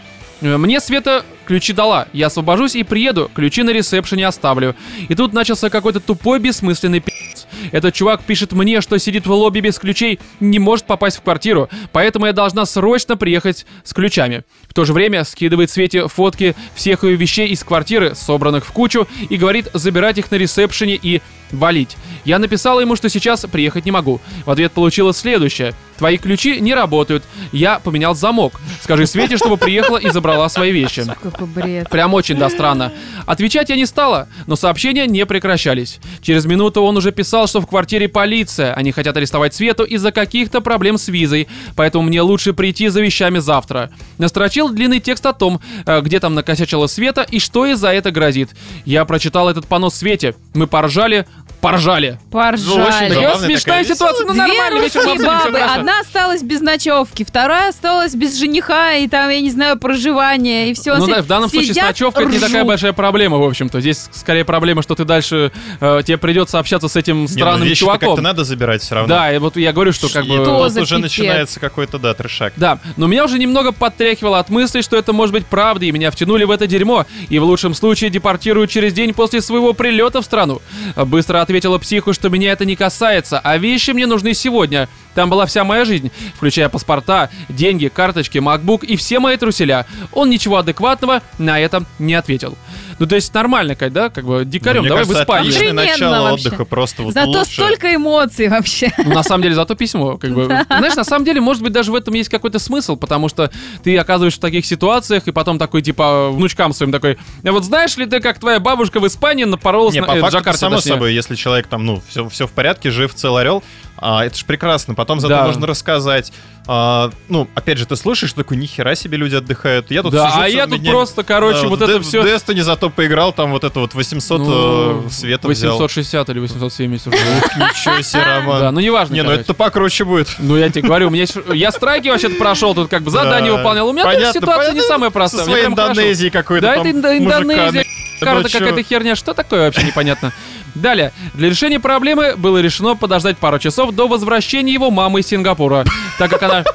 «Э, Мне Света ключи дала. Я освобожусь и приеду, ключи на ресепшене оставлю. И тут начался какой-то тупой бессмысленный пи***ц. Этот чувак пишет мне, что сидит в лобби без ключей, не может попасть в квартиру, поэтому я должна срочно приехать с ключами. В то же время скидывает Свете фотки всех ее вещей из квартиры, собранных в кучу, и говорит забирать их на ресепшене и валить. Я написала ему, что сейчас приехать не могу. В ответ получила следующее. Твои ключи не работают. Я поменял замок. Скажи Свете, чтобы приехала и забрала свои вещи. Какой бред. Прям очень да странно. Отвечать я не стала, но сообщения не прекращались. Через минуту он уже писал, что в квартире полиция. Они хотят арестовать Свету из-за каких-то проблем с визой, поэтому мне лучше прийти за вещами завтра. Настрочил длинный текст о том, э, где там накосячила Света и что ей за это грозит. Я прочитал этот понос Свете. Мы поржали, поржали. Поржали. Ну, очень Такая Забавная смешная такая ситуация, ну Две нормально, вечер русские бабы. Одна осталась без ночевки, вторая осталась без жениха и там, я не знаю, проживания и все. Ну да, в данном случае с ночевкой это не такая большая проблема, в общем-то. Здесь скорее проблема, что ты дальше э, тебе придется общаться с этим Не, ну, странным чуваком. как-то надо забирать все равно. Да, и вот я говорю, что как И бы... Тут уже пипец? начинается какой-то, да, трешак. Да, но меня уже немного подтряхивало от мысли, что это может быть правдой, и меня втянули в это дерьмо, и в лучшем случае депортируют через день после своего прилета в страну. Быстро ответила психу, что меня это не касается, а вещи мне нужны сегодня. Там была вся моя жизнь, включая паспорта, деньги, карточки, MacBook и все мои труселя. Он ничего адекватного на это не ответил. Ну, то есть нормально, Кать, да? Как бы дикарем, Мне давай кажется, в Испанию. отличное начало вообще. отдыха, просто вот Зато лучше. столько эмоций вообще. Ну, на самом деле, зато письмо, как бы. Знаешь, на самом деле, может быть, даже в этом есть какой-то смысл, потому что ты оказываешься в таких ситуациях, и потом такой, типа, внучкам своим такой, «А вот знаешь ли ты, как твоя бабушка в Испании напоролась Не, на... по э, факту, Джакарте, само точнее». собой, если человек там, ну, все, все в порядке, жив, цел, орел, а, это же прекрасно. Потом зато Да. можно рассказать. А, ну, опять же, ты слышишь, такой, нихера себе люди отдыхают. Я тут Да, сижу а я тут днями, просто, короче, да, вот в это все... В Destiny зато поиграл, там вот это вот 800 э, света взял. 860 или 870 уже. Ничего себе, Роман. Да, ну неважно. Не, ну это покруче будет. Ну, я тебе говорю, у меня я страйки вообще-то прошел, тут как бы задание Да. выполнял. У меня Понятно, ситуация не понятно. самая простая. Со своей. Индонезией какой-то Да, это Индонезия, карта Ну, какая-то херня. Что такое вообще непонятно? Далее. Для решения проблемы было решено подождать пару часов до возвращения его мамы из Сингапура. Так как она...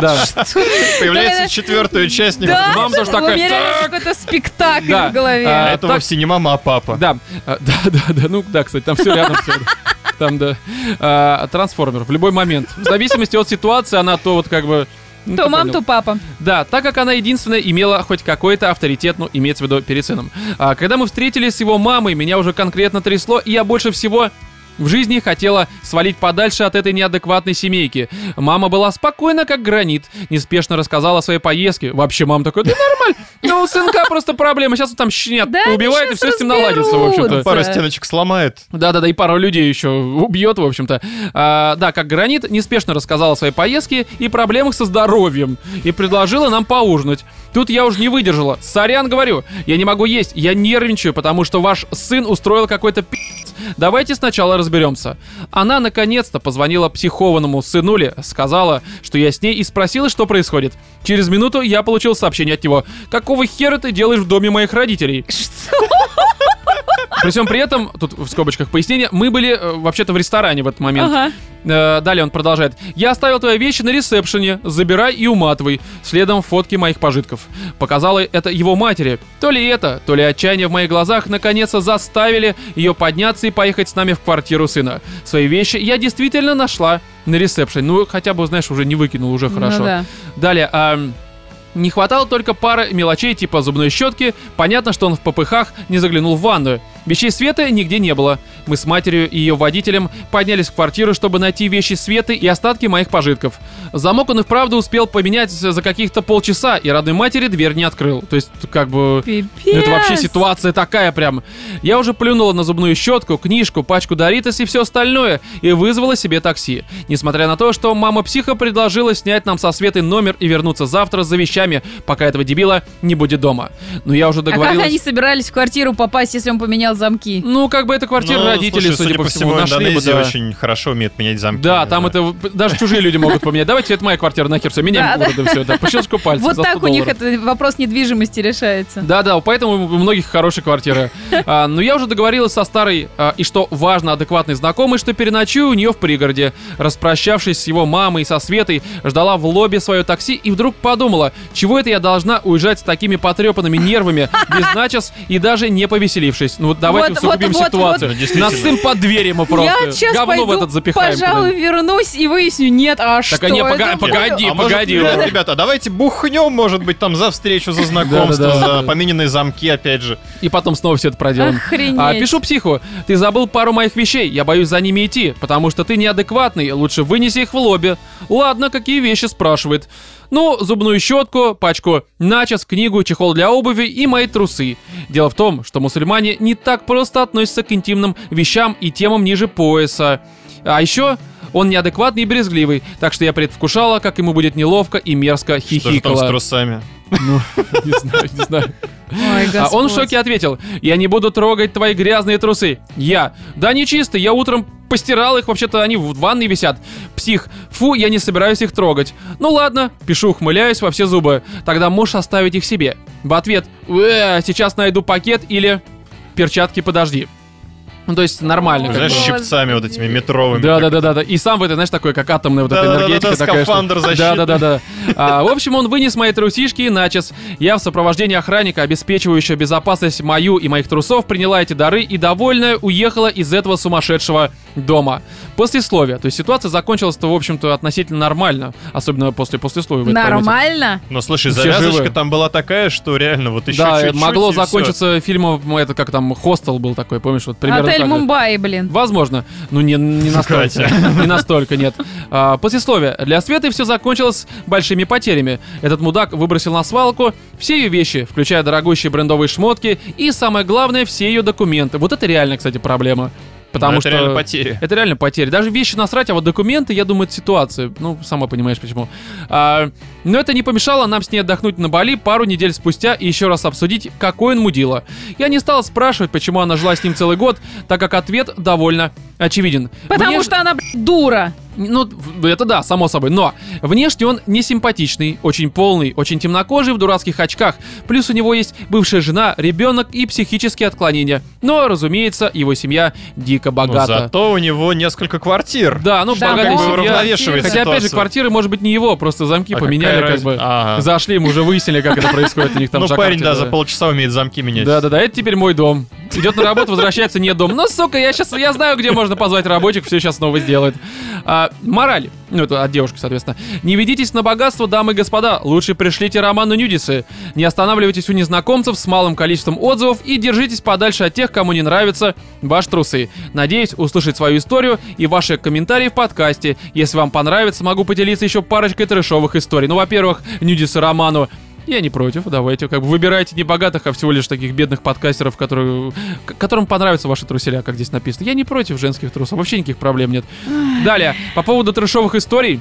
Да. Появляется Да. четвертый участник. Да, мама тоже у такая, меня реально какой-то спектакль Да. в голове. А, А это так- вовсе не мама, а папа. Да, а, да, да, да, ну да, кстати, там все рядом все. Там, да. А, трансформер в любой момент. В зависимости от ситуации она то вот как бы... ну, То мам, понял. то папа. Да, так как она единственная имела хоть какой-то авторитет, ну, имеется в виду перед сыном. А, когда мы встретились с его мамой, меня уже конкретно трясло, и я больше всего в жизни хотела свалить подальше от этой неадекватной семейки. Мама была спокойна, как гранит, неспешно рассказала о своей поездке. Вообще, мама такой, да нормально, ну, у сынка просто проблема, сейчас он там щенят Да, убивает, и все с ним наладится, в общем-то. Пару стеночек сломает. Да-да-да, и пару людей еще убьет, в общем-то. А, да, как гранит неспешно рассказала о своей поездке и проблемах со здоровьем. И предложила нам поужинать. Тут я уже не выдержала. Сорян, говорю, я не могу есть, я нервничаю, потому что ваш сын устроил какой-то пи***ц. Давайте сначала разберемся. Она наконец-то позвонила психованному сынуле, сказала, что я с ней и спросила, что происходит. Через минуту я получил сообщение от него. Какого хера ты делаешь в доме моих родителей? При всем при этом, тут в скобочках пояснение, мы были э, вообще-то в ресторане в этот момент. Ага. Э, далее он продолжает. Я оставил твои вещи на ресепшене. Забирай и уматывай. Следом фотки моих пожитков. Показала это его матери. То ли это, то ли отчаяние в моих глазах наконец-то заставили ее подняться и поехать с нами в квартиру сына. Свои вещи я действительно нашла на ресепшене. Ну, хотя бы, знаешь, уже не выкинул, уже хорошо. Ну да. Далее, ам, не хватало только пары мелочей типа зубной щетки. Понятно, что он в попыхах не заглянул в ванную. Вещей Светы нигде не было. Мы с матерью и ее водителем поднялись в квартиру, чтобы найти вещи Светы и остатки моих пожитков. Замок он и вправду успел поменять за каких-то полчаса, и родной матери дверь не открыл. То есть, как бы... Пипец. Ну, это вообще ситуация такая прям. Я уже плюнула на зубную щетку, книжку, пачку Доритас и все остальное, и вызвала себе такси. Несмотря на то, что мама психа предложила снять нам со Светой номер и вернуться завтра за вещами, пока этого дебила не будет дома. Но я уже А как договорилась... они собирались в квартиру попасть, если он поменял замки? Ну, как бы это квартира Ну, родителей, слушай, судя, по всему, нашли бы, да. очень хорошо умеет менять замки. Да, там знаю. это даже чужие люди могут поменять. Давайте, это моя квартира, нахер все, меняем Да, город, все, да, по щелчку пальца. Вот за 100 так у них долларов. это вопрос недвижимости решается. Да-да, поэтому у многих хорошие квартиры. А, но я уже договорилась со старой, а, и что важно, адекватной знакомой, что переночую у нее в пригороде. Распрощавшись с его мамой и со Светой, ждала в лобби свое такси и вдруг подумала, чего это я должна уезжать с такими потрепанными нервами, без начес и даже не повеселившись. Ну вот давайте Вот, усугубим вот, вот, ситуацию. вот. Ну, действительно. Нас сын под дверь ему просто. Я сейчас Говно пойду, в этот запихаем. пожалуй, вернусь и выясню, нет, а что а не, пога- это было? погоди, а может, погоди. ребят, ребята, давайте бухнем, может быть, там за встречу, за знакомство, за помененные замки, опять же. И потом снова все это проделаем. Охренеть. А, пишу психу. Ты забыл пару моих вещей. Я боюсь за ними идти, потому что ты неадекватный. Лучше вынеси их в лобби. Ладно, какие вещи спрашивает. Ну, зубную щетку, пачку начос, книгу, чехол для обуви и мои трусы. Дело в том, что мусульмане не так просто относятся к интимным вещам и темам ниже пояса. А еще он неадекватный и брезгливый, так что я предвкушала, как ему будет неловко и мерзко Что же там с хихикала. трусами? Ну, не знаю, не знаю. Ой, А он в шоке ответил, я не буду трогать твои грязные трусы. Я, да не чистые, я утром постирал их, вообще-то они в ванной висят. Псих, фу, я не собираюсь их трогать. Ну ладно, пишу, ухмыляюсь во все зубы. Тогда можешь оставить их себе. В ответ, «Э, сейчас найду пакет или перчатки подожди. Ну, то есть нормально. как Знаешь. Господи. щипцами вот этими метровыми. Да, да, да, да, да. И сам в это, знаешь, такой, как атомная вот эта энергетика что- скафандр Да, защитный. да, да, да. А, в общем, он вынес мои трусишки и начес. Я в сопровождении охранника, обеспечивающего безопасность мою и моих трусов, приняла эти дары и, довольная, уехала из этого сумасшедшего дома. Послесловие. То есть ситуация закончилась-то, в общем-то, относительно нормально. Особенно после послесловия. Нормально? Но слушай, Все завязочка живы. там была такая, что реально вот еще Да, чуть-чуть, могло и всё. закончиться фильмом, это как там, Хостел был такой, помнишь, вот примерно Отель. Мумбаи, блин. Возможно. Ну, не, не настолько. Не настолько, нет. А, послесловие. Для Светы все закончилось большими потерями. Этот мудак выбросил на свалку все ее вещи, включая дорогущие брендовые шмотки и, самое главное, все ее документы. Вот это реально, кстати, проблема. Потому что... это реально потери. Это реально потеря. Даже вещи насрать, а вот документы, я думаю, это ситуация. Ну, сама понимаешь, почему. А, но это не помешало нам с ней отдохнуть на Бали пару недель спустя и еще раз обсудить, какой он мудила. Я не стал спрашивать, почему она жила с ним целый год, так как ответ довольно очевиден. Потому Внеш- что она, блядь, дура. Ну, это да, само собой. Но внешне он не симпатичный, очень полный, очень темнокожий в дурацких очках. Плюс у него есть бывшая жена, ребенок и психические отклонения. Но, разумеется, его семья дико Но богата. зато у него несколько квартир. Да, ну Да, богатая бы семья. Хотя, опять же, ситуацию. квартиры, может быть, не его, просто замки А поменяли, как бы. разница? Ага. Зашли, мы уже выяснили, как это происходит у них там Ну, парень, да, за полчаса умеет замки менять. Да, да, да, это теперь мой дом. Идет на работу, возвращается не дом. Ну, сука, я сейчас, я знаю, где можно позвать рабочих, все сейчас снова сделает. А, мораль. Ну, это от девушки, соответственно. Не ведитесь на богатство, дамы и господа. Лучше пришлите роману Нюдисы. Не останавливайтесь у незнакомцев с малым количеством отзывов и держитесь подальше от тех, кому не нравятся ваши трусы. Надеюсь услышать свою историю и ваши комментарии в подкасте. Если вам понравится, могу поделиться еще парочкой трешовых историй. Ну, во-первых, Нюдисы роману я не против, давайте. Как бы выбирайте не богатых, а всего лишь таких бедных подкастеров, которые, которым понравятся ваши труселя, как здесь написано. Я не против женских трусов, вообще никаких проблем нет. Далее, по поводу трешовых историй,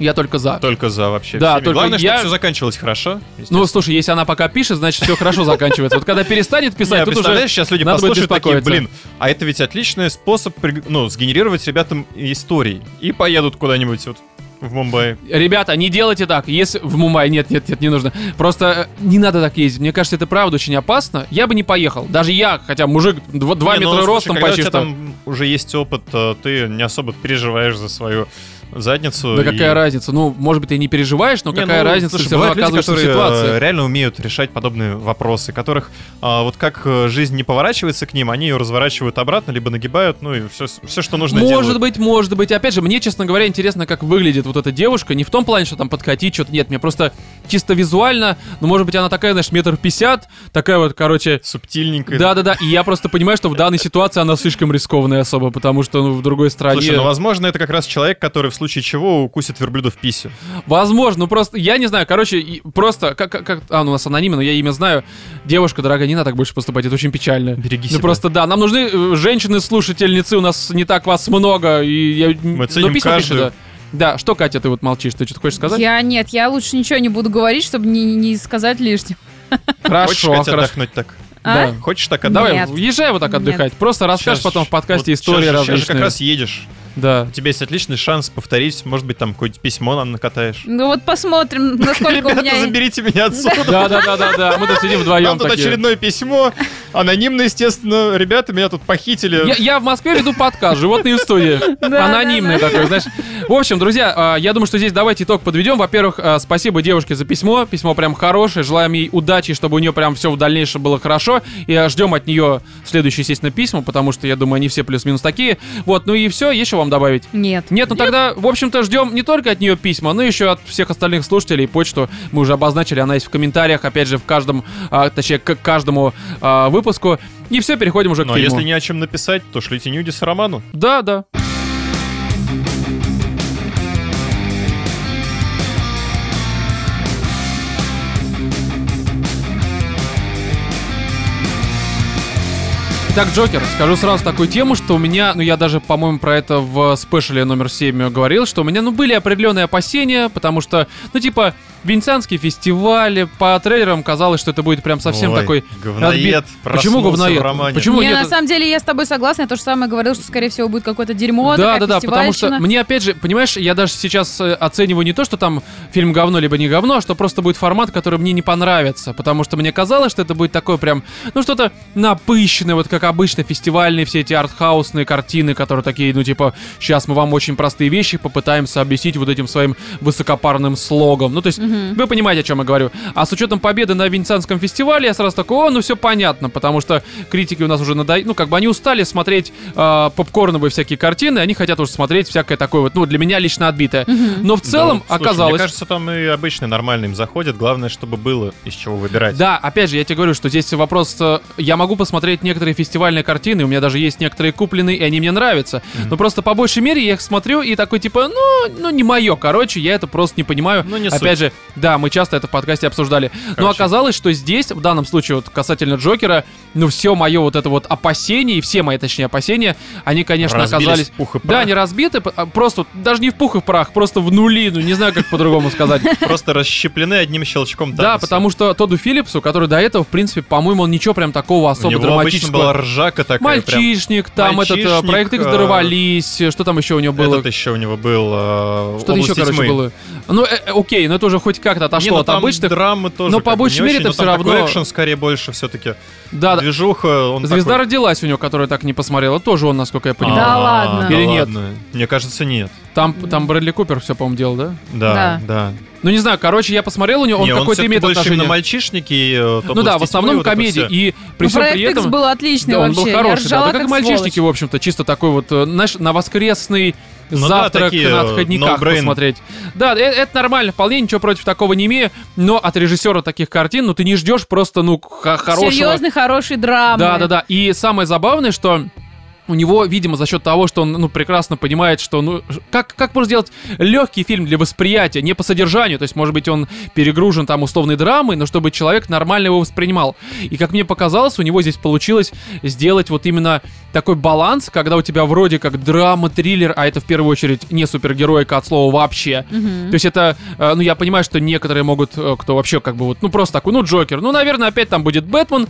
я только за. Только за вообще. Да, всеми. только Главное, я- чтобы все заканчивалось хорошо. Ну, слушай, если она пока пишет, значит все хорошо заканчивается. Вот когда перестанет Не, писать, тут уже... сейчас люди послушают такие, блин, а это ведь отличный способ, ну, сгенерировать ребятам истории. И поедут куда-нибудь вот в Мумбаи. Ребята, не делайте так. Если в Мумбаи нет, нет, нет, не нужно. Просто э, не надо так ездить. Мне кажется, это правда очень опасно. Я бы не поехал. Даже я, хотя мужик 2, Не, ну, метра слушай, ростом когда почти тебя что. там уже есть опыт, э, ты не особо переживаешь за свою задницу. Да и- какая разница? Ну, может быть, ты не переживаешь, но Не, какая ну, разница, слушай, бывают люди, которые э, ситуации. реально умеют решать подобные вопросы, которых а, вот как э, жизнь не поворачивается к ним, они ее разворачивают обратно, либо нагибают, ну и все, все что нужно Может делают. быть, может быть. Опять же, мне, честно говоря, интересно, как выглядит вот эта девушка. Не в том плане, что там подкатить что-то. Нет, мне просто чисто визуально, ну, может быть, она такая, знаешь, метр пятьдесят, такая вот, короче, Субтильненько. Да-да-да, и я просто понимаю, что в данной ситуации она слишком рискованная особо, потому что ну, в другой стране... Слушай, ну возможно, это как раз человек, который в случае чего укусит верблюда в писю. Возможно, ну просто, я не знаю, короче, просто, как, как, а, ну у нас анонимно, но я имя знаю. Девушка, дорогая, не надо так больше поступать, это очень печально. Береги Ну себя. просто, да, нам нужны э, женщины-слушательницы, у нас не так вас много, и я... Мы ну, ценим письма пиши, каждую. да. Да, что, Катя, ты вот молчишь, ты что-то хочешь сказать? Я нет, я лучше ничего не буду говорить, чтобы не, не сказать лишнего. Хочешь, Хорошо, Катя, хорошо. отдохнуть так? А? Да. Хочешь так Давай, Нет. езжай вот так Нет. отдыхать. Просто расскажешь Щас потом в подкасте вот истории щас различные. же как раз едешь. Да. У тебя есть отличный шанс повторить, может быть, там какое-то письмо нам накатаешь. Ну вот посмотрим, насколько у меня... Заберите меня отсюда. Да, да, да, да, да. Мы тут сидим вдвоем. Нам тут очередное письмо. Анонимно, естественно. Ребята, меня тут похитили. Я, в Москве веду подкаст «Животные в студии». Анонимный такой, знаешь. В общем, друзья, а, я думаю, что здесь давайте итог подведем. Во-первых, а, спасибо девушке за письмо. Письмо прям хорошее. Желаем ей удачи, чтобы у нее прям все в дальнейшем было хорошо. И ждем от нее следующие, естественно, письма, потому что, я думаю, они все плюс-минус такие. Вот, ну и все. Еще вам добавить? Нет. Нет, ну тогда, в общем-то, ждем не только от нее письма, но еще от всех остальных слушателей. Почту мы уже обозначили, она есть в комментариях, опять же, в каждом, а, точнее, к каждому а, выпуску. И все, переходим уже к фильму. если не о чем написать, то шлите Ньюдис Роману. Да, да. Итак, Джокер, скажу сразу такую тему, что у меня, ну я даже, по-моему, про это в спешле номер 7 говорил, что у меня, ну, были определенные опасения, потому что, ну, типа, Венецианские фестивали, по трейлерам казалось, что это будет прям совсем Ой, такой... говноед Почему проснулся говноед? Почему не, нет? на самом деле я с тобой согласна, я то же самое говорил, что скорее всего будет какое-то дерьмо, Да, да, да, потому что мне опять же, понимаешь, я даже сейчас э, оцениваю не то, что там фильм говно либо не говно, а что просто будет формат, который мне не понравится, потому что мне казалось, что это будет такое прям, ну что-то напыщенное, вот как обычно фестивальные все эти артхаусные картины, которые такие, ну типа, сейчас мы вам очень простые вещи попытаемся объяснить вот этим своим высокопарным слогом. Ну то есть, вы понимаете, о чем я говорю. А с учетом победы на Венецианском фестивале, я сразу такой, о, ну все понятно, потому что критики у нас уже надоели, ну как бы они устали смотреть э, попкорновые всякие картины, они хотят уже смотреть всякое такое вот, ну для меня лично отбитое. Но в целом Да, слушай, оказалось... Мне кажется, там и обычный нормальный им заходит. Главное, чтобы было из чего выбирать. Да, опять же, я тебе говорю, что здесь вопрос... э, Я могу посмотреть некоторые фестивальные картины, у меня даже есть некоторые купленные, и они мне нравятся. Но просто по большей мере я их смотрю и такой типа, ну, ну не мое, короче, я это просто не понимаю. Ну, не опять суть. же, да, мы часто это в подкасте обсуждали. Но Короче. оказалось, что здесь, в данном случае, вот касательно Джокера, ну все мое вот это вот опасение, и все мои, точнее, опасения, они, конечно, Разбились оказались... в пух и Да, прах. они разбиты, а, просто, даже не в пух и прах, просто в нули, ну не знаю, как по-другому сказать. Просто расщеплены одним щелчком. Да, потому что Тоду Филлипсу, который до этого, в принципе, по-моему, он ничего прям такого особо него обычно драматического. была ржака такая. Мальчишник, там этот э, проект X э, дорвались, что там еще у него было? Этот еще у него был э, Что-то еще, «Области короче, тьмы». было. Ну, э, э, окей, но это уже хоть как-то Не, отошло ну от там обычных. драмы тоже. но по большей не мере очень, это такой равно- экшен скорее больше все-таки. Да, да. Движуха, он Звезда такой- родилась у него, которая так не посмотрела, тоже он, насколько я понимаю. Да А, ладно. Или нет? Мне кажется, нет. Там, там Брэдли Купер все, по-моему, делал, да? Да, Да. Да. Ну, не знаю, короче, я посмотрел у него, он Не, какой-то имеет больше отношение. именно мальчишники. э, Ну да, в «Области основном тьмы», вот это комедии. И при Ну, всем проект при X этом... был отличный Да, он вообще. был я хороший, да, да, как, сволочь. мальчишники, в общем-то, чисто такой вот, э, знаешь, на воскресный Ну да, завтрак такие, на э, отходниках no-brain. посмотреть. Да, э- это нормально, вполне ничего против такого не имею, но от режиссера таких картин, ну ты не ждешь просто, ну, хорошего... Серьезный, хороший драмы. Да, да, да. И самое забавное, что у него, видимо, за счет того, что он ну, прекрасно понимает, что ну как, как можно сделать легкий фильм для восприятия, не по содержанию, то есть, может быть, он перегружен там условной драмой, но чтобы человек нормально его воспринимал. И как мне показалось, у него здесь получилось сделать вот именно такой баланс, когда у тебя вроде как драма, триллер, а это в первую очередь не супергероика от слова вообще. То есть это, э, ну я понимаю, что некоторые могут, э, кто вообще как бы вот, ну просто такой, ну Джокер, ну наверное опять там будет Бэтмен,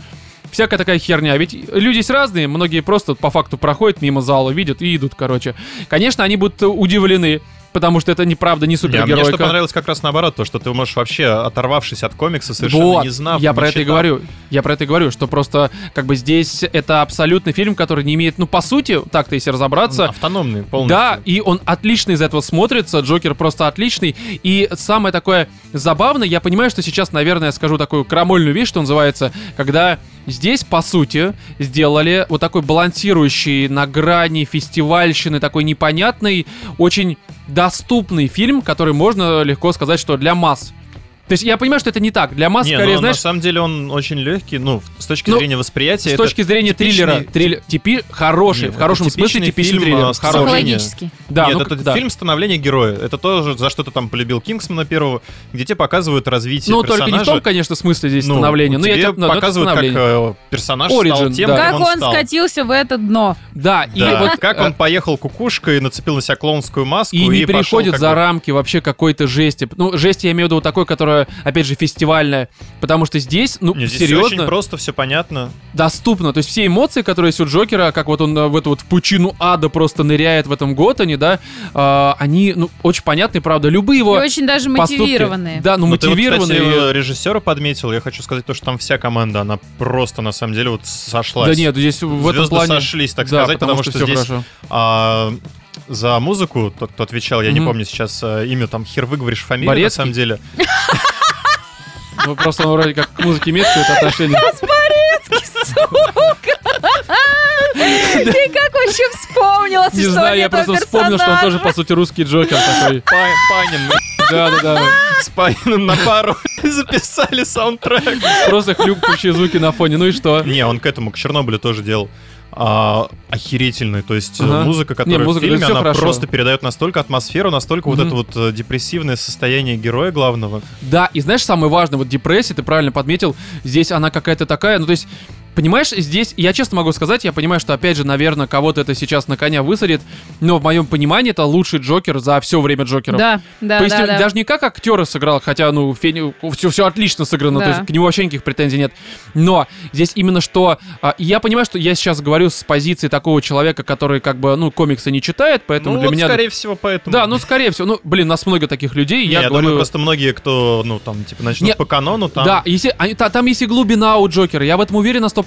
всякая такая херня. Ведь люди есть разные, многие просто по факту проходят мимо зала, видят и идут, короче. Конечно, они будут удивлены. Потому что это неправда, не Не, а мне что супергеройка. понравилось как раз наоборот, то, что ты можешь вообще, оторвавшись от комикса, совершенно Вот, не знав, я не про это и читав. говорю. Я про это и говорю, что просто как бы здесь это абсолютный фильм, который не имеет, ну по сути, так-то если разобраться, Автономный полностью. Да, и он отлично из этого смотрится, Джокер просто отличный. И самое такое забавное, я понимаю, что сейчас, наверное, я скажу такую крамольную вещь, что называется, когда здесь, по сути, сделали вот такой балансирующий на грани фестивальщины, такой непонятный, очень доступный фильм, который можно легко сказать, что для масс. То есть я понимаю, что это не так. Для масс, Не, скорее, ну, знаешь, на самом деле он очень легкий, ну, с точки Ну, зрения восприятия. с точки зрения типичный- триллера, триллер, типи, хороший, Не, в хорошем это смысле типичный фильм, триллер. а, хороший. становления. Психологически. Да, Нет, ну, это да. фильм становления героя. Это то, за что ты там полюбил Кингсмана первого, где тебе показывают развитие Ну, персонажа. только не в том, конечно, смысле здесь Ну, становление. Но я тебе тебе ну, это показывают, как э, персонаж стал Origin, тем, да. Как он он стал. скатился в это дно. Да, и вот как э, он поехал кукушкой, нацепил на себя клоунскую маску и не переходит как за рамки вообще какой-то жести. Ну, жесть я имею в виду такой, которая, опять же, фестивальная. Потому что здесь, ну, Не, здесь всё серьезно, очень просто, все понятно. доступно. То есть все эмоции, которые есть у Джокера, как вот он э, в эту вот в пучину ада просто ныряет в этом Готэне, да, э, они, ну, очень понятны, правда. Любые его И очень даже поступки- мотивированные. Да, ну, Но ты вот, мотивированные. кстати, режиссера подметил. Я хочу сказать то, что там вся команда, она просто на самом деле вот сошлась. да нет, здесь в этом Звезды плане... сошлись, так да, сказать, потому, что, всё здесь хорошо. а, за музыку, тот, кто отвечал, я не Мгм. помню сейчас э, имя, там хер выговоришь фамилию, на Борецкий? самом деле. Ну, просто он вроде как к музыке имеет какое-то отношение. Ты как вообще вспомнила, Не что знаю, я просто вспомнил, что он тоже, по сути, русский Джокер такой. Па- Панин, Да-да-да. с Паниным на пару записали саундтрек. Просто хлюпающие звуки на фоне. Ну и что? Не, он к этому, к Чернобылю тоже делал. А, охерительный, то есть э, Ага. музыка, которая Не, музыка, в фильме, она хорошо. просто передает настолько атмосферу, настолько вот Мгм. это вот э, депрессивное состояние героя главного. Да, и знаешь, самое важное, вот депрессия, ты правильно подметил, здесь она какая-то такая, ну то есть, понимаешь, здесь, я честно могу сказать, я понимаю, что опять же, наверное, кого-то это сейчас на коня высадит, но в моем понимании это лучший Джокер за все время Джокеров. Да, да, То есть да, да. даже не как актера сыграл, хотя, ну, все, все отлично сыграно, Да. то есть к нему вообще никаких претензий нет. Но здесь именно что... а, я понимаю, что я сейчас говорю с позиции такого человека, который как бы, ну, комиксы не читает, поэтому ну, для вот, меня... скорее всего, поэтому. Да, ну, скорее всего, ну, блин, нас много таких людей, Не, я, я, говорю... думаю, просто многие, кто, ну, там, типа, начнут Не, по канону, там... Да, если, они- та- там есть и глубина у Джокера, я в этом уверен на 100%.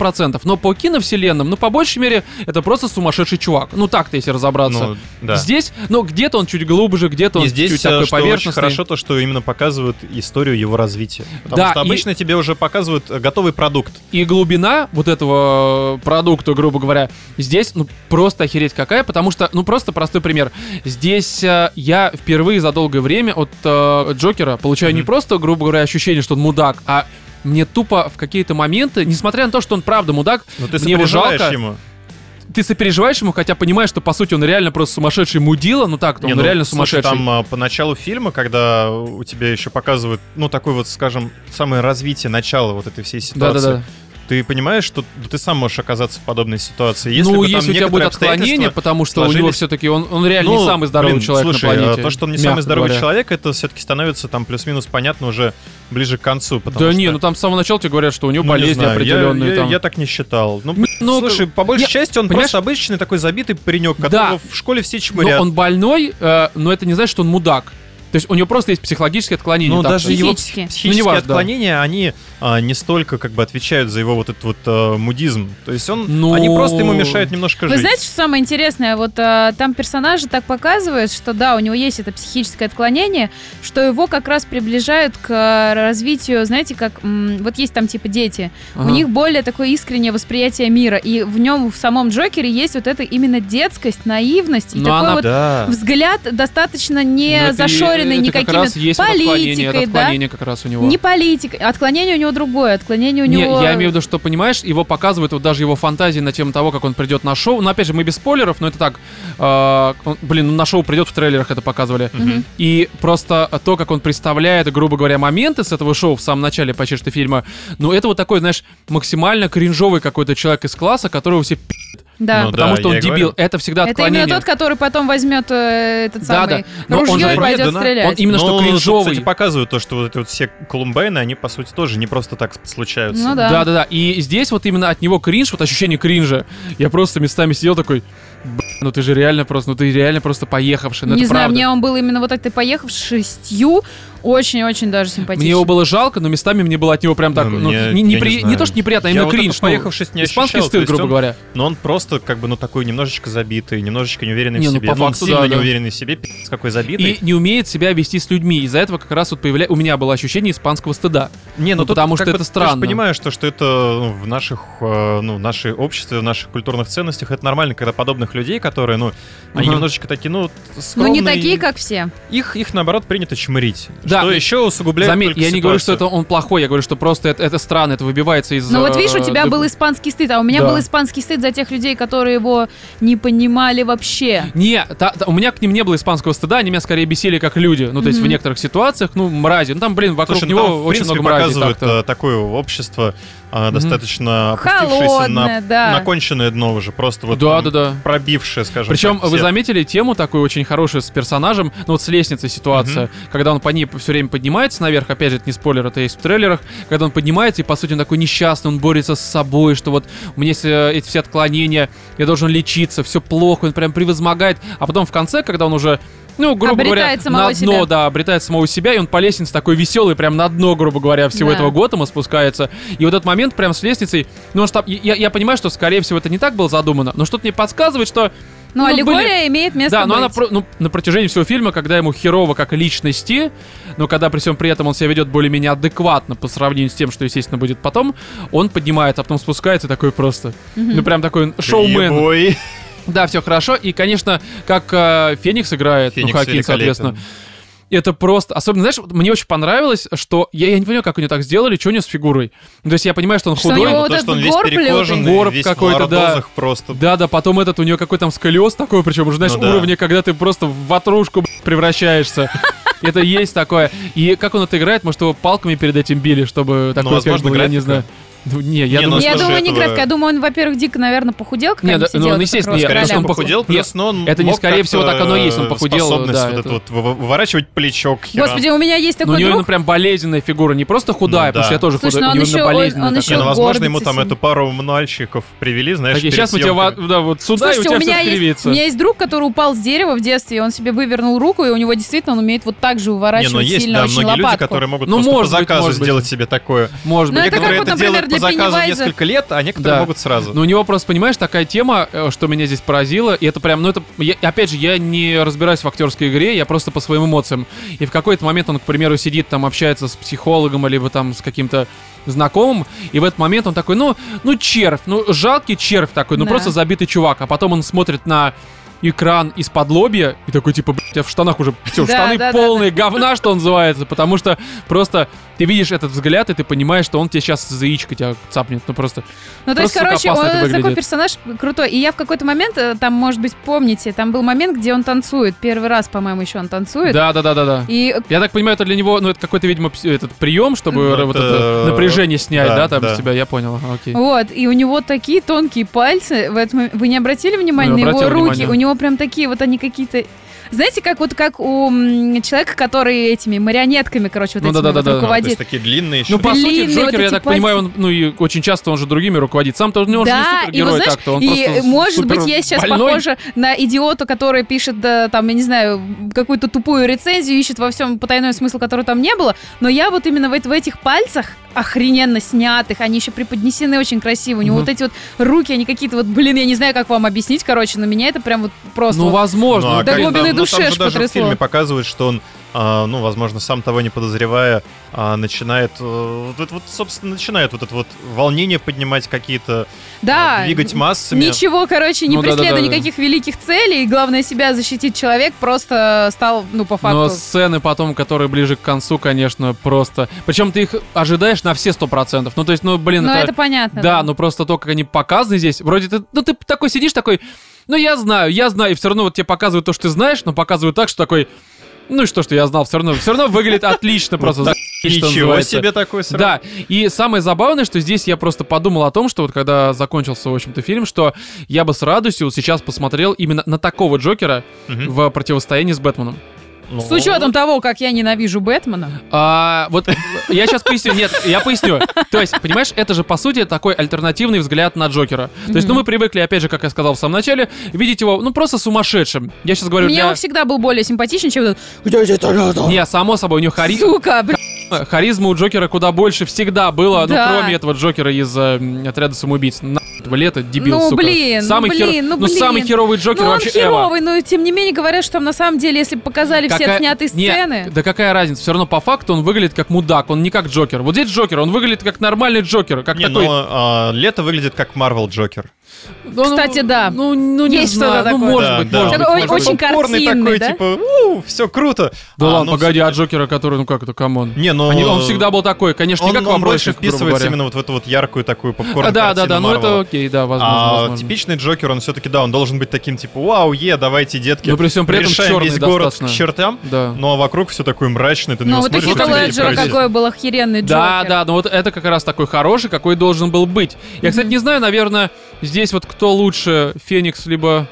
Но по киновселенным, ну, по большей мере, это просто сумасшедший чувак. Ну, так-то, если разобраться. ну, да. Здесь, ну, где-то он чуть глубже, где-то он И здесь чуть э, такой что очень поверхностный. хорошо то, что именно показывают историю его развития. Потому Да, что и- обычно тебе уже показывают э, готовый продукт. И глубина вот этого продукта, грубо говоря, здесь, ну, просто охереть какая, потому что, ну, просто простой пример. Здесь э, я впервые за долгое время от э, Джокера получаю не Мгм. просто, грубо говоря, ощущение, что он мудак, а мне тупо в какие-то моменты, несмотря на то, что он правда мудак, Но ты Мне его жалко. ему. ты сопереживаешь ему, хотя понимаешь, что по сути он реально просто сумасшедший мудила, ну так, Не, он ну, реально слушай, сумасшедший. там а, по началу фильма, когда у тебя еще показывают, ну, такой вот, скажем, самое развитие, начало вот этой всей ситуации. Да-да-да. Ты понимаешь, что ты сам можешь оказаться в подобной ситуации. Если ну, если у тебя будет отклонение, потому что у него сложились- все-таки он, он реально не Ну, самый здоровый блин, человек слушай, на планете. то, что он не самый здоровый говоря. человек, это все-таки становится там плюс-минус понятно уже ближе к концу. Да что- не, ну там с самого начала тебе говорят, что у него Ну, не болезни знаю, я- определенные. Я, там. я так не считал. Ну, ну, слушай, по большей я- части он понимаешь- просто обычный такой забитый паренек, Да. которого в школе все чмырят. он больной, э, но это не значит, что он мудак. То есть у него просто есть психологические отклонения. Ну, так даже его Психически. психические Ну, неважно, да. отклонения, они а, не столько как бы отвечают за его вот этот вот а, мудизм. То есть он, Ну, они просто ему мешают немножко Вы жить. знаете, что самое интересное? Вот а, там персонажи так показывают, что да, у него есть это психическое отклонение, что его как раз приближают к а, развитию, знаете, как м, вот есть там типа дети, Ага. у них более такое искреннее восприятие мира, и в нем в самом Джокере есть вот эта именно детскость, наивность и Но такой она- вот да. взгляд достаточно Ну, не это зашоренный это как никакими раз есть вот отклонение, это политикой, да? отклонение как раз у него. Не политикой, отклонение у него другое, отклонение у Не, него. я имею в виду, что, понимаешь, его показывают вот даже его фантазии на тему того, как он придет на шоу. Но опять же, мы без спойлеров, но это так. э, он- блин, ну на шоу придет в трейлерах, это показывали. Мгм. И просто то, как он представляет, грубо говоря, моменты с этого шоу в самом начале почти что фильма, ну это вот такой, знаешь, максимально кринжовый какой-то человек из класса, которого все пи***т. Да. Ну Потому да, что он дебил. говорю. Это всегда Это отклонение. именно тот, который потом возьмет э, этот Да, самый да. Но он ружье же и пойдет промедленно. стрелять. Он именно что Ну, кринжовый. кстати, показывают то, что вот эти вот все Колумбайны, они, по сути, тоже не просто так случаются. Ну да. Да, да, да. И здесь вот именно от него кринж, вот ощущение кринжа. Я просто местами сидел такой, «Б***ь, ну ты же реально просто, ну ты реально просто поехавший. Ну не это знаю, правда. мне он был именно вот так ты поехавшистью, очень-очень даже симпатичный. Мне его было жалко, но местами мне было от него прям так, Ну, ну, мне- не, не я при- не не то, что неприятно, а Я именно вот это кринж. ну, поехавшись не испанский ощущал, стыд, грубо он- говоря. Но он просто, как бы, ну, такой немножечко забитый, немножечко неуверенный Не, в ну, себе. по он факту, сильно да, да. неуверенный в себе, пи***ц какой забитый. И не умеет себя вести с людьми. Из-за этого как раз вот появля... у меня было ощущение испанского стыда. Не, Ну, тут потому что бы это Ты странно. же понимаешь, что, что это ну, в наших, э, ну, в нашей обществе, в наших культурных ценностях это нормально, когда подобных людей, которые, ну, они немножечко такие, ну, Ну скромные. не такие, как все. Их, их наоборот, принято чмырить. Да. Что еще усугубляет Заметь, я не говорю, что это ситуацию. он плохой, я говорю, что просто это, это странно, это выбивается из... Ну вот видишь, у э, тебя был испанский стыд, а у меня Да. был испанский стыд за тех людей, которые его не понимали вообще. Не, та- та- у меня к ним не было испанского стыда, они меня скорее бесили как люди. Ну, то есть в Мгм. некоторых ситуациях, ну, мрази. Ну, там, блин, вокруг Слушай, него там, в очень принципе, много мрази. показывают так-то. э, такое общество э, достаточно опустившееся Холодное, на, да. на конченное дно уже, просто вот Да, там да, да. пробившее, скажем Причем так, вы все. заметили тему такую очень хорошую с персонажем, ну вот с лестницей ситуация, когда он по ней все время поднимается наверх, опять же, это не спойлер, это есть в трейлерах, когда он поднимается и по сути он такой несчастный, он борется с собой, что вот есть э, эти все отклонения, я должен лечиться, все плохо, он прям превозмогает, а потом в конце, когда он уже ну, грубо Обретает говоря, самого на дно, себя. да, обретает самого себя, и он по лестнице такой веселый, прям на дно, грубо говоря, всего Да. этого Готэма спускается. И вот этот момент прям с лестницей, ну, он там- я, я понимаю, что, скорее всего, это не так было задумано, но что-то мне подсказывает, что Но Ну, аллегория были- имеет место да, но она быть. ну, на протяжении всего фильма, когда ему херово как личности, но когда при всем при этом он себя ведет более-менее адекватно по сравнению с тем, что, естественно, будет потом, он поднимается, а потом спускается такой просто. Ну, прям такой шоумен. Ебой. Да, все хорошо. И, конечно, как э, Феникс играет, Феникс ну, Хакин, соответственно. Это просто... Особенно, знаешь, мне очень понравилось, что... Я, я не понимаю, как у него так сделали, что у него с фигурой. Ну, то есть я понимаю, что он Что худой. Ну, вот то, что он весь перекоженный, Горб весь какой-то, в да. просто. Да, да, потом этот у него какой там сколиоз такой, причем уже, знаешь, Ну да. уровня, когда ты просто в ватрушку превращаешься. Это есть такое. И как он это играет, может, его палками перед этим били, чтобы такой, Ну, возможно, я не знаю. Ну, не, я Не, ну, думаю, Я думаю, не этого- графика. Я думаю, он, во-первых, дико, наверное, похудел, как да, все ну, делают, естественно, я- что он похудел. плюс, но он это не скорее всего так оно и есть, он похудел, способность да, вот это- вот вы- выворачивать плечо к херам. Господи, у меня есть Ну, у такой него друг. именно прям болезненная фигура, не просто худая, Ну, потому что да. я тоже Слушай, худой, ну у он него еще- он- болезненная он такая. еще Не, ну, возможно, ему там эту пару мальчиков привели, знаешь, Так, сейчас мы тебя, да, вот сюда, и у тебя у меня, все есть, скривится. у меня есть друг, который упал с дерева в детстве, и он себе вывернул руку, и у него действительно он умеет вот так же но есть, сильно да, очень многие люди, лопатку. которые могут Ну, просто по заказу сделать себе такое. Может Ну, быть. Некоторые как вот, это делают например, по заказу Пеннивайза. несколько лет, а некоторые Да. могут сразу. Но у него просто, понимаешь, такая тема, э, что меня здесь поразило, и это прям, ну это, я- опять же, я не разбираюсь в актерской игре, я просто по своим эмоциям. И в какой-то момент он, к примеру, сидит там, общается с психологом, либо там с каким-то знакомым, и в этот момент он такой, ну, ну червь, ну жалкий червь такой, ну Да. просто забитый чувак, а потом он смотрит на экран из-под лобья и такой типа, блядь, я в штанах уже все, Да, штаны да, да, полные говна, что называется, потому что просто ты видишь этот взгляд и ты понимаешь, что он тебе сейчас за яичко тебя цапнет, ну просто. Ну, то есть, короче, он такой персонаж крутой. И я в какой-то момент, э, там, может быть, помните, там был момент, где он танцует. Первый раз, по-моему, еще он танцует. Да, да, да, да, да. И Я так понимаю, это для него, ну, это какой-то, видимо, этот прием, чтобы Ну, вот это, это напряжение снять, да, да, там да. с тебя, я понял, окей. вот, и у него такие тонкие пальцы. В этом... Вы не обратили внимания Ну, на его руки? внимание. У него прям такие вот они какие-то... Знаете, как вот как у м, человека, который этими марионетками, короче, вот Ну, этими да-да-да-да. вот А, То руководит. есть такие длинные еще. Ну, по сути, длинные вот Джокер, я эти так понимаю, пальцы. он, ну, и очень часто он же другими руководит. Сам-то он, он же не Да, и вот супергерой знаешь, так-то, он и просто может быть я сейчас больной. похожа на идиота, который пишет, да, там, я не знаю, какую-то тупую рецензию, ищет во всем потайной смысл, который там не было, но я вот именно в, эт- в этих пальцах охрененно снятых, они еще преподнесены очень красиво, у него вот эти вот руки, они какие-то вот, блин, я не знаю, как вам объяснить, короче, но меня это прям вот просто... Ну, вот- возможно. Ну, а До как- глубины да, ну, души там же даже в потрясло. фильме показывают, что он, а, ну, возможно, сам того не подозревая, а, начинает, э, вот, это вот, собственно, начинает вот это вот волнение поднимать какие-то, да, а, двигать массами. Ничего, короче, не Ну, преследуя никаких великих целей, главное себя защитить человек, просто стал, ну, по факту... Но сцены потом, которые ближе к концу, конечно, просто... Причем ты их ожидаешь на все сто процентов. Ну, то есть, ну, блин, Ну, это... это понятно. Да, но просто то, как они показаны здесь, вроде ты, ну ты такой сидишь такой, ну я знаю, я знаю, и все равно вот тебе показывают то, что ты знаешь, но показывают так, что такой, Ну и что, что я знал, все равно, все равно выглядит отлично просто. Ничего себе такой срок. Да, и самое забавное, что здесь я просто подумал о том, что вот когда закончился, в общем-то, фильм, что я бы с радостью вот сейчас посмотрел именно на такого Джокера в противостоянии с Бэтменом. Ну, С учетом того, как я ненавижу Бэтмена. А, вот я сейчас поясню. Нет, я поясню. То есть, понимаешь, это же по сути такой альтернативный взгляд на Джокера. То есть, ну мы привыкли, опять же, как я сказал в самом начале, видеть его, ну просто сумасшедшим. Я сейчас говорю Мне для... он всегда был более симпатичен, чем этот? Не, само собой, у него хари... Сука, блин. харизма у Джокера куда больше всегда было, Да. ну кроме этого Джокера из э, отряда самоубийц. На этого лета, дебил, Ну, сука. блин, ну, самый херо- блин, ну, ну, самый блин. херовый Джокер Ну, он вообще херовый, но тем не менее говорят, что там на самом деле, если бы показали все Какая- отснятые Не, сцены... да какая разница? Все равно по факту он выглядит как мудак, он не как Джокер. Вот здесь Джокер, он выглядит как нормальный Джокер, как Не, такой. но а, Лето выглядит как Марвел Джокер. Ну, Кстати, ну, да. Ну, ну не Есть знаю, что-то ну такое. может Да, быть, да. может быть, может очень. Попкорный картинный, такой, да? типа, все круто. Да А, ладно, ну, погоди, а всё-таки- Джокера, который, ну как это, come on. Не, но... Они- он всегда был такой, конечно, не Он, как он больше вписывается именно вот в эту вот яркую такую А, попкорн да, да, да, ну это окей, да, возможно, а возможно. типичный Джокер, он все-таки, да, он должен быть таким, типа, вау, yeah, давайте, детки, Но при всем при этом решаем весь город достаточно. к чертям, Да. но вокруг все такое мрачное, ты на Ну, него вот у смотришь, Леджера какой был охеренный Джокер. Да, да, ну вот это как раз такой хороший, какой должен был быть. Я, кстати, не знаю, наверное, здесь вот кто лучше, Феникс либо...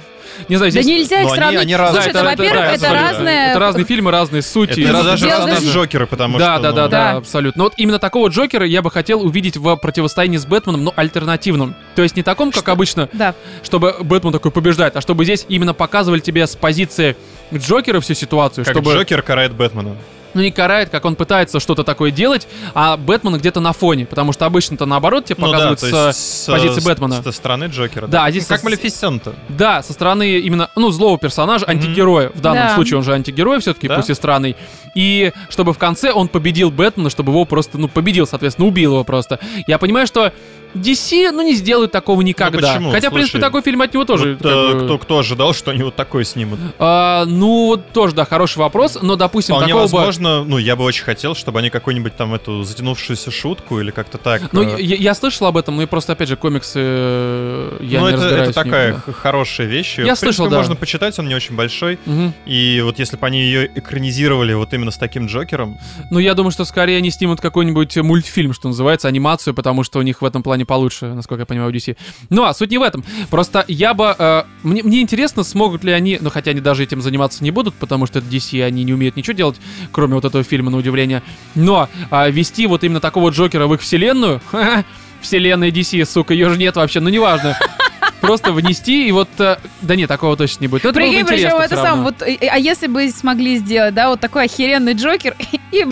Не знаю, Да здесь... нельзя их Но они- сравнить. они разные. Слушай, Да, это, это- во-первых, да, это абсолютно. разные... Это разные фильмы, разные сути. Это разные даже разные даже- Джокеры, потому да, что... да, да, ну, да, Да. абсолютно. Но вот именно такого Джокера я бы хотел увидеть в противостоянии с Бэтменом, но альтернативном. То есть не таком, как обычно, Да. чтобы Бэтмен такой побеждает, а чтобы здесь именно показывали тебе с позиции Джокера всю ситуацию, Как чтобы Джокер карает Бэтмена. Ну не карает, как он пытается что-то такое делать, а Бэтмен где-то на фоне, потому что обычно-то наоборот тебе Ну да, показывают то с, с позиции с- Бэтмена. Со стороны Джокера. Да, Ну, здесь Как со- Малефисента. Да, со стороны именно, ну, злого персонажа, антигероя. В данном Да. случае он же антигерой все-таки, Да. пусть и странный. И чтобы в конце он победил Бэтмена, чтобы его просто, ну, победил, соответственно, убил его просто. Я понимаю, что DC, ну, не сделают такого никогда. почему? Хотя, в принципе, Слушай, такой фильм от него тоже. Вот, как э, бы, кто, кто ожидал, что они вот такой снимут? а, ну, вот тоже, да, хороший вопрос, но, допустим, Вполне такого бы... возможно, ну, я бы очень хотел, чтобы они какую-нибудь там эту затянувшуюся шутку или как-то так. Ну, э, я, я слышал об этом, но и просто, опять же, комиксы э, я ну, не это, это такая да. х- хорошая вещь. Я в слышал, принципе, да. можно почитать, он не очень большой. Мгм. И вот если бы они ее экранизировали вот именно с таким Джокером, Ну, я думаю, что скорее они снимут какой-нибудь мультфильм, что называется, анимацию, потому что у них в этом плане получше, насколько я понимаю, DC. Ну, а суть не в этом. Просто я бы... э, мне, мне интересно, смогут ли они... Ну, хотя они даже этим заниматься не будут, потому что это DC, они не умеют ничего делать, кроме вот этого фильма, на удивление. Но а, вести вот именно такого Джокера в их вселенную... Вселенная DC, сука, ее же нет вообще, ну, неважно. Просто внести и вот... э, Да нет, такого точно не будет. Но это было бы причем это сам, вот, а если бы смогли сделать, да, вот такой охеренный Джокер и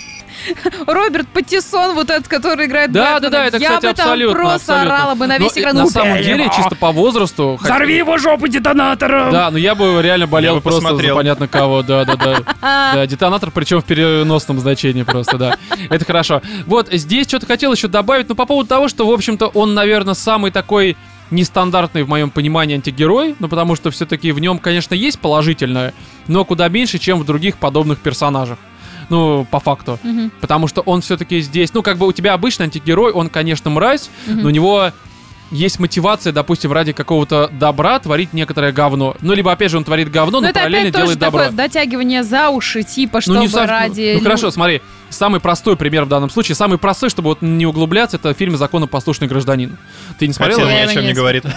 Роберт Паттисон, вот этот, который играет Да, Бэтмена, да, да, это, я кстати, бы там абсолютно, просто абсолютно. орала бы на Но весь и экран. на «Убей самом деле, его!» чисто по возрасту... хотя- его жопу детонатором! Да, ну я бы реально болел бы просто посмотрел. за понятно кого, да, да, да. Да, детонатор, причем в переносном значении просто, да. Это хорошо. Вот, здесь что-то хотел еще добавить, ну, по поводу того, что, в общем-то, он, наверное, самый такой нестандартный в моем понимании антигерой, ну, потому что все-таки в нем, конечно, есть положительное, но куда меньше, чем в других подобных персонажах. Ну, по факту. Мгм, Потому что он все-таки здесь, ну, как бы у тебя обычный антигерой, он, конечно, мразь, мгм. но у него есть мотивация, допустим, ради какого-то добра творить некоторое говно. Ну, либо, опять же, он творит говно, Ну, но это параллельно опять тоже делает добро. такое дотягивание за уши, типа, Ну, чтобы не сов- ради... ну, ну, хорошо, смотри, самый простой пример в данном случае, самый простой, чтобы вот не углубляться, это фильм «Законопослушный гражданин». Ты не смотрел? хотя ни Я о чем не говорит.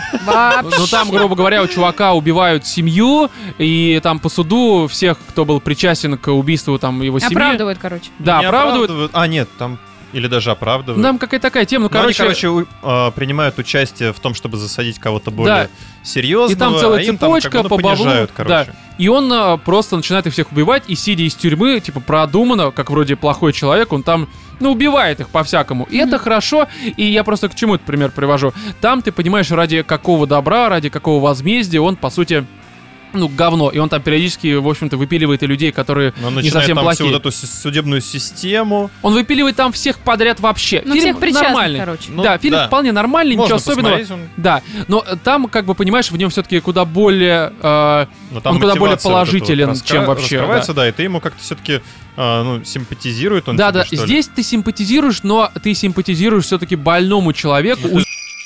Ну там, грубо говоря, у чувака убивают семью, и там по суду всех, кто был причастен к убийству там его семьи. Оправдывают, короче. Да, оправдывают. А, нет, там... Или даже оправдывают. Там какая-то такая тема, ну, Но они, короче, короче, у- э, принимают участие в том, чтобы засадить кого-то более серьезного. И там целая а там как цепочка бы, ну, по баблу. короче. И он а, просто начинает их всех убивать, и сидя из тюрьмы, типа, продуманно, как вроде плохой человек, он там, ну, убивает их по-всякому. И это хорошо, и я просто к чему этот пример привожу. Там, ты понимаешь, ради какого добра, ради какого возмездия он, по сути, ну, говно. И он там периодически, в общем-то, выпиливает и людей, которые он не начинает совсем там всю плохие. вот эту судебную систему. Он выпиливает там всех подряд вообще. Ну, фильм всех причастных, нормальный. короче. Ну, да, фильм да. вполне нормальный, Можно ничего особенного. он- Да, но э, там, как бы, понимаешь, в нем все-таки куда более... э, но там Он куда более мотивация вот вот положителен, раскра- чем вообще, Раскрывается, да. и ты ему как-то все-таки ну, симпатизирует он да, тебе, да, что ли? здесь ты симпатизируешь, но ты симпатизируешь все-таки больному человеку,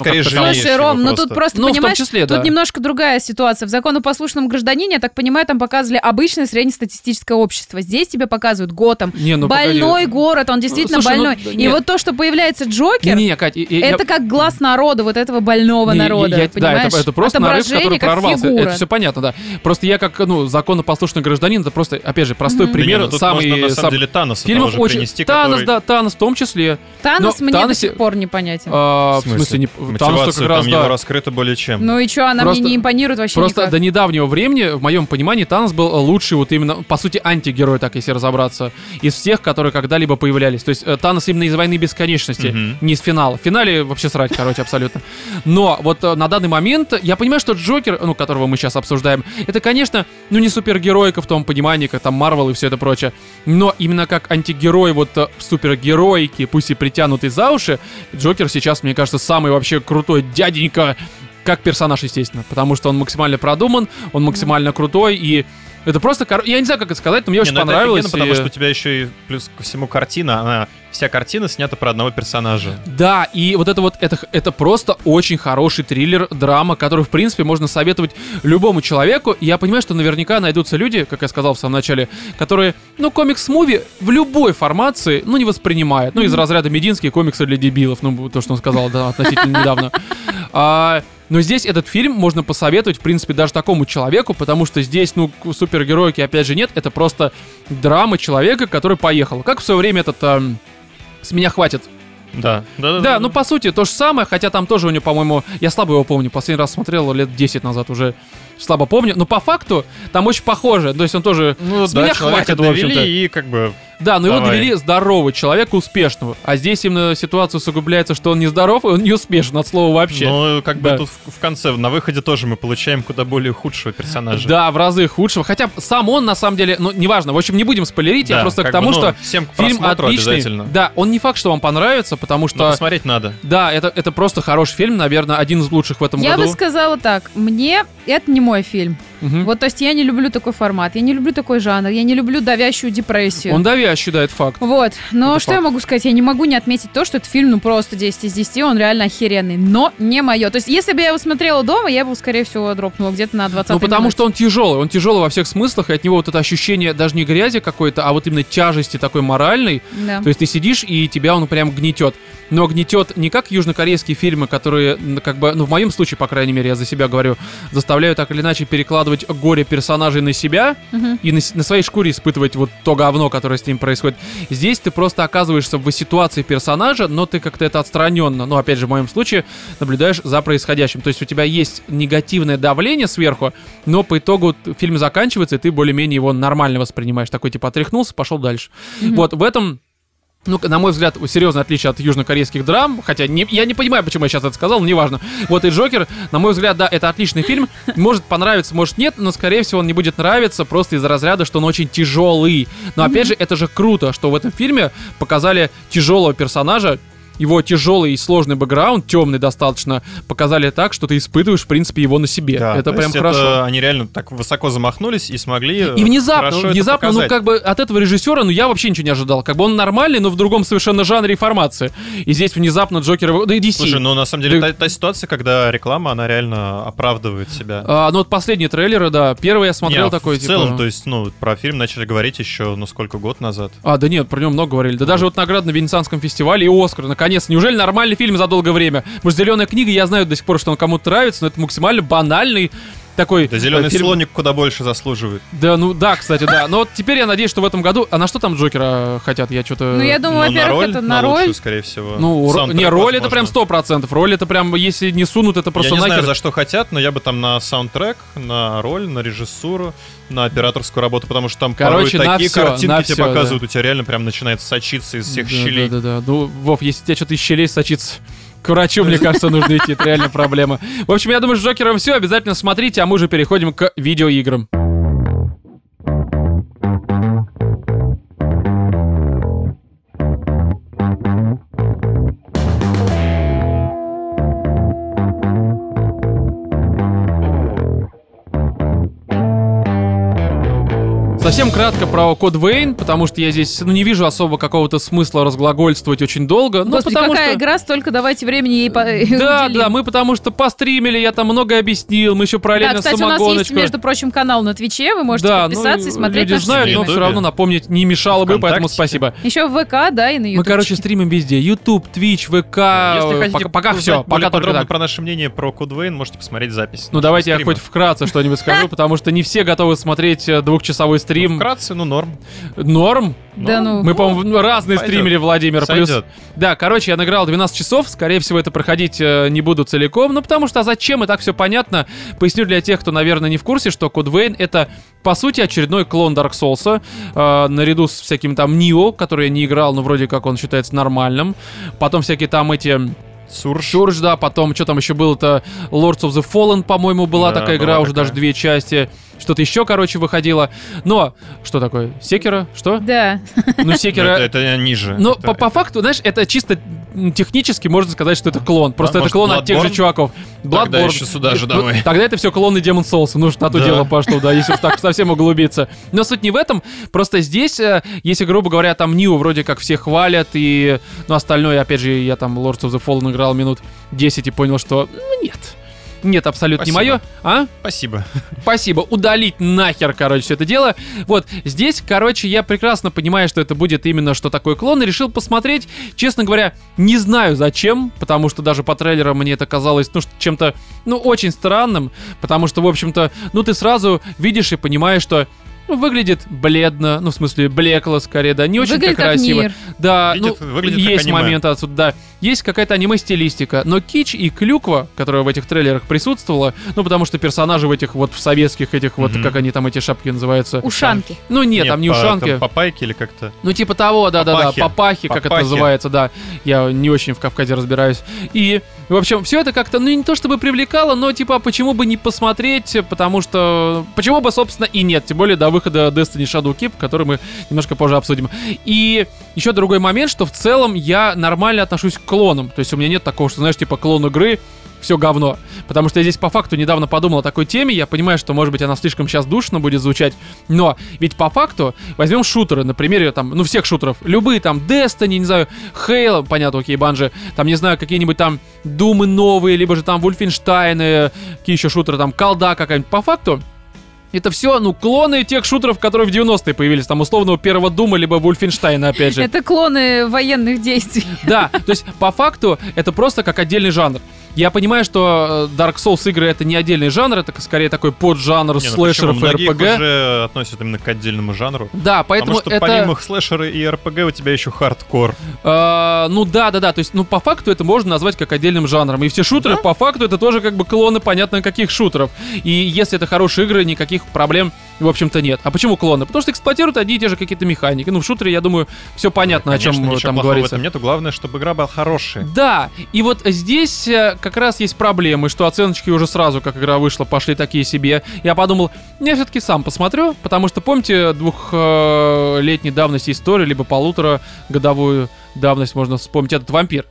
скорее как-то жалеешь Слушай, Ром, ну тут просто, Ну, понимаешь, числе, тут да. немножко другая ситуация. В законопослушном гражданине, я так понимаю, там показывали обычное среднестатистическое общество. Здесь тебе показывают Готэм. Не, ну, больной погоди. город, он действительно Слушай, ну, больной. да и нет. вот то, что появляется Джокер, Не, не, Кать, и- и- я- это как глаз народа, вот этого больного Не, народа, я- да, понимаешь? это, это просто нарыв, который прорвался. фигура. Это все понятно, да. Просто я как, ну, законопослушный гражданин, это просто, опять же, простой Мгм. Да не, пример. ну тут самый, можно, на сам- самом деле, Таноса фильмов тоже очень... принести, Танос, который... да, Танос в том числе. Танос Но мне Таносе- до сих пор непонятен. А, в смысле, не... Танос Мотивация как раз, там его да. раскрыта более чем. Ну и что, она Просто- мне не импонирует вообще Просто никак. до недавнего времени, в моем понимании, Танос был лучший вот именно, по сути, антигерой, так если разобраться, из всех, которые когда-либо появлялись. То есть э, Танос именно из «Войны бесконечности», Мгм. не из финала. В финале вообще срать, короче, абсолютно. Но вот э, на данный момент я понимаю, что Джокер, ну, которого мы сейчас обсуждаем, это, конечно, ну, не супергеройка в том понимании, как там Марвел и все это прочее, но именно как антигерой вот э, супергеройки, пусть и притянутый за уши, Джокер сейчас, мне кажется, самый вообще крутой дяденька как персонаж, естественно, потому что он максимально продуман, он максимально крутой, и это просто, кор- я не знаю, как это сказать, но мне Не, очень ну это понравилось. офигенно, потому и- что у тебя еще и плюс ко всему картина, она вся картина снята про одного персонажа. Да, и вот это вот, это, это просто очень хороший триллер, драма, который, в принципе, можно советовать любому человеку. И я понимаю, что наверняка найдутся люди, как я сказал в самом начале, которые, ну, комикс-муви в любой формации, ну, не воспринимают. Ну, из разряда мединские комиксы для дебилов, ну, то, что он сказал, да, относительно недавно. Но здесь этот фильм можно посоветовать, в принципе, даже такому человеку, потому что здесь, ну, супергероики, опять же, нет. Это просто драма человека, который поехал. Как в свое время этот... эм, с меня хватит. Да, да, Да, ну по сути то же самое, хотя там тоже у него, по-моему, я слабо его помню, последний раз смотрел лет 10 назад уже, слабо помню, но по факту там очень похоже, то есть он тоже Ну, с да, меня хватит, в общем-то. довели и как бы... Да, но его Давай. довели здорового человека, успешного, а здесь именно ситуация усугубляется, что он не здоров, и он не успешен от слова вообще. Ну, как бы Да. тут в, в конце, на выходе тоже мы получаем куда более худшего персонажа. Да, в разы худшего. Хотя сам он, на самом деле, ну, неважно. В общем, не будем спойлерить, я Да, просто к тому, бы, ну, что всем к фильм отличный. обязательно. Да, он не факт, что вам понравится, потому Но что... посмотреть надо. Да, это, это просто хороший фильм, наверное, один из лучших в этом Я году. бы сказала так, мне это не мой фильм. Мгм. Вот, то есть я не люблю такой формат, я не люблю такой жанр, я не люблю давящую депрессию. Он давящий, да, это факт. Вот, но Это что я факт. могу сказать? Я не могу не отметить то, что этот фильм, ну, просто 10 из 10, он реально охеренный, но не мое. То есть, если бы я его смотрела дома, я бы, скорее всего, дропнула где-то на 20 Ну, потому что он тяжелый, он тяжелый во всех смыслах, и от него вот это ощущение даже не грязи какой-то, а вот именно тяжести такой моральной. Да. То есть ты сидишь, и тебя он прям гнетет. Но гнетет не как южнокорейские фильмы, которые, как бы, ну, в моем случае, по крайней мере, я за себя говорю, заставляют так или иначе перекладывать горе персонажей на себя Мгм. и на, на своей шкуре испытывать вот то говно, которое с ним происходит. Здесь ты просто оказываешься в ситуации персонажа, но ты как-то это отстраненно, ну, опять же, в моем случае, наблюдаешь за происходящим. То есть у тебя есть негативное давление сверху, но по итогу фильм заканчивается, и ты более-менее его нормально воспринимаешь. Такой, типа, отряхнулся, пошел дальше. Вот, в этом ну, на мой взгляд, серьезное отличие от южнокорейских драм, хотя не, я не понимаю, почему я сейчас это сказал, но неважно. Вот и Джокер, на мой взгляд, да, это отличный фильм, может понравиться, может нет, но, скорее всего, он не будет нравиться просто из-за разряда, что он очень тяжелый. Но, опять же, это же круто, что в этом фильме показали тяжелого персонажа, его тяжелый и сложный бэкграунд, темный достаточно, показали так, что ты испытываешь, в принципе, его на себе. Да, это то прям хорошо. это они реально так высоко замахнулись и смогли И внезапно, внезапно, ну как бы от этого режиссера, ну я вообще ничего не ожидал. Как бы он нормальный, но в другом совершенно жанре и формации. И здесь внезапно Джокер, да и DC. Слушай, ну на самом деле Да. та, та ситуация, когда реклама, она реально оправдывает себя. А, ну вот последние трейлеры, да. Первый я смотрел Не, такой, в типа... целом, то есть, ну, про фильм начали говорить еще, ну, сколько, год назад. А, да нет, про него много говорили. Да даже вот награда на Венецианском фестивале и Оскар, наконец. Неужели нормальный фильм за долгое время? Может, «Зеленая книга», я знаю до сих пор, что он кому-то нравится, но это максимально банальный такой... Да зеленый э, фильм. слоник куда больше заслуживает. Да, ну да, кстати, да. Но вот теперь я надеюсь, что в этом году... А на что там Джокера хотят? Я что-то... Ну, я думаю, Ну, на во-первых, роль, это на на роль. лучшую, скорее всего. Ну, не, роль это прям возможно. 100%. Роль это прям, если не сунут, это просто Я не знаю, за что хотят, но я бы там на саундтрек, на роль, на режиссуру, на операторскую работу, потому что там Короче, порой на такие всё, картинки на тебе да. показывают, у тебя реально прям начинает сочиться из всех Да, щелей. Да, да, да. Ну, Вов, если тебе что-то из щелей сочится, к врачу, мне кажется, нужно идти. Это реально проблема. В общем, я думаю, с Джокером все. Обязательно смотрите, а мы уже переходим к видеоиграм. Совсем кратко про код Вейн, потому что я здесь ну, не вижу особо какого-то смысла разглагольствовать очень долго. Ну, Господи, потому какая что... игра, столько давайте времени ей по- Да, уделим. да, мы потому что постримили, я там много объяснил, мы еще Да, параллельно кстати, у нас есть, самогоночку. между прочим, канал на Твиче, вы можете да, подписаться ну, и смотреть люди наши знают, но стримы. стримы. все равно напомнить не мешало бы, поэтому спасибо. Еще в ВК, да, и на Мы, YouTube. короче, стримим везде. YouTube, Twitch, ВК. Если хотите пока все, пока только подробно так. про наше мнение про Код Вейн, можете посмотреть запись. Ну давайте я хоть вкратце что-нибудь скажу, потому что не все готовы смотреть э, двухчасовой Ну, стрим. Вкратце, ну норм. Норм. Да ну. Мы, по-моему, разные пойдет. стримили, Владимир. Плюс... Сойдет. Да, короче, я награл 12 часов. Скорее всего, это проходить э, не буду целиком. Ну, потому что а зачем? И так все понятно. Поясню для тех, кто, наверное, не в курсе, что Vein — это, по сути, очередной клон Dark Souls. Э, наряду с всяким там Нио, который я не играл, но вроде как он считается нормальным. Потом всякие там эти... Сурж. Шурж, да, потом, что там еще было-то, Lords of the Fallen, по-моему, была Да, такая игра, была уже такая. даже две части. Что-то еще, короче, выходило. Но, что такое? Секера? Что? Да. Ну, Секера... Это, это ниже. Но Это- по, по факту, знаешь, это чисто технически можно сказать, что это клон. Просто это может, клон от тех же Bloodborne? чуваков. Тогда Bloodborne. еще сюда же Ну, давай. Тогда это все клоны Demon Souls. Ну, на то Да. дело пошло, да, если уж так совсем углубиться. Но суть не в этом. Просто здесь, э, если, грубо говоря, там Нью вроде как все хвалят, и, ну, остальное, опять же, я там Lords of the Fallen играл минут 10 и понял, что, ну, нет. Нет, абсолютно не Спасибо. мое. А? Спасибо. Спасибо. Удалить нахер, короче, все это дело. Вот, здесь, короче, я прекрасно понимаю, что это будет именно что такое клон, и решил посмотреть. Честно говоря, не знаю зачем, потому что даже по трейлерам мне это казалось, ну, чем-то, ну, очень странным, потому что, в общем-то, ну, ты сразу видишь и понимаешь, что выглядит бледно, ну, в смысле, блекло скорее, да, не очень Выглядит как красиво. мир. Да, Видит- ну, выглядит как есть аниме. моменты отсюда, да. Есть какая-то аниме-стилистика, но кич и клюква, которая в этих трейлерах присутствовала, ну, потому что персонажи в этих вот в советских этих вот, Мгм. как они там, эти шапки называются? Ушанки. Ну, нет, там не по- ушанки. там Папайки или как-то. Ну, типа того, да-да-да, Папахи. папахи, как это называется, да. Я не очень в Кавказе разбираюсь. И, в общем, все это как-то, ну, не то чтобы привлекало, но, типа, а почему бы не посмотреть, потому что... Почему бы, собственно, и нет, тем более до выхода Destiny Shadow Keep, который мы немножко позже обсудим. И еще другой момент, что в целом я нормально отношусь к клонам. То есть у меня нет такого, что, знаешь, типа, клон игры, все говно. Потому что я здесь по факту недавно подумал о такой теме, я понимаю, что, может быть, она слишком сейчас душно будет звучать, но ведь по факту возьмем шутеры, на примере там, ну, всех шутеров, любые там, Destiny, не знаю, Halo, понятно, окей, Банжи, там, не знаю, какие-нибудь там Думы новые, либо же там Вульфенштайны, какие еще шутеры, там, Колда какая-нибудь, по факту, это все, ну, клоны тех шутеров, которые в 90-е появились, там, условного первого Дума, либо Вульфенштайна, опять же. Это клоны военных действий. Да, то есть по факту это просто как отдельный жанр. Я понимаю, что э, Dark Souls игры это не отдельный жанр, это скорее такой поджанр Не, ну слэшеров и RPG. уже относят именно к отдельному жанру. Да, поэтому Потому что это... помимо слэшера и РПГ у тебя еще хардкор. э, ну да, да, да. То есть, ну, по факту это можно назвать как отдельным жанром. И все шутеры, по факту, это тоже как бы клоны, понятно, каких шутеров. И если это хорошие игры, никаких проблем, в общем-то, нет. А почему клоны? Потому что эксплуатируют одни и те же какие-то механики. Ну, в шутере, я думаю, все понятно, о чем Конечно, э, ничего там говорится. этом нету. Главное, чтобы игра была хорошая. Да, и вот здесь э, как раз есть проблемы, что оценочки уже сразу, как игра вышла, пошли такие себе. Я подумал, я все-таки сам посмотрю, потому что помните двухлетней давности историю, либо полутора годовую давность можно вспомнить, этот вампир.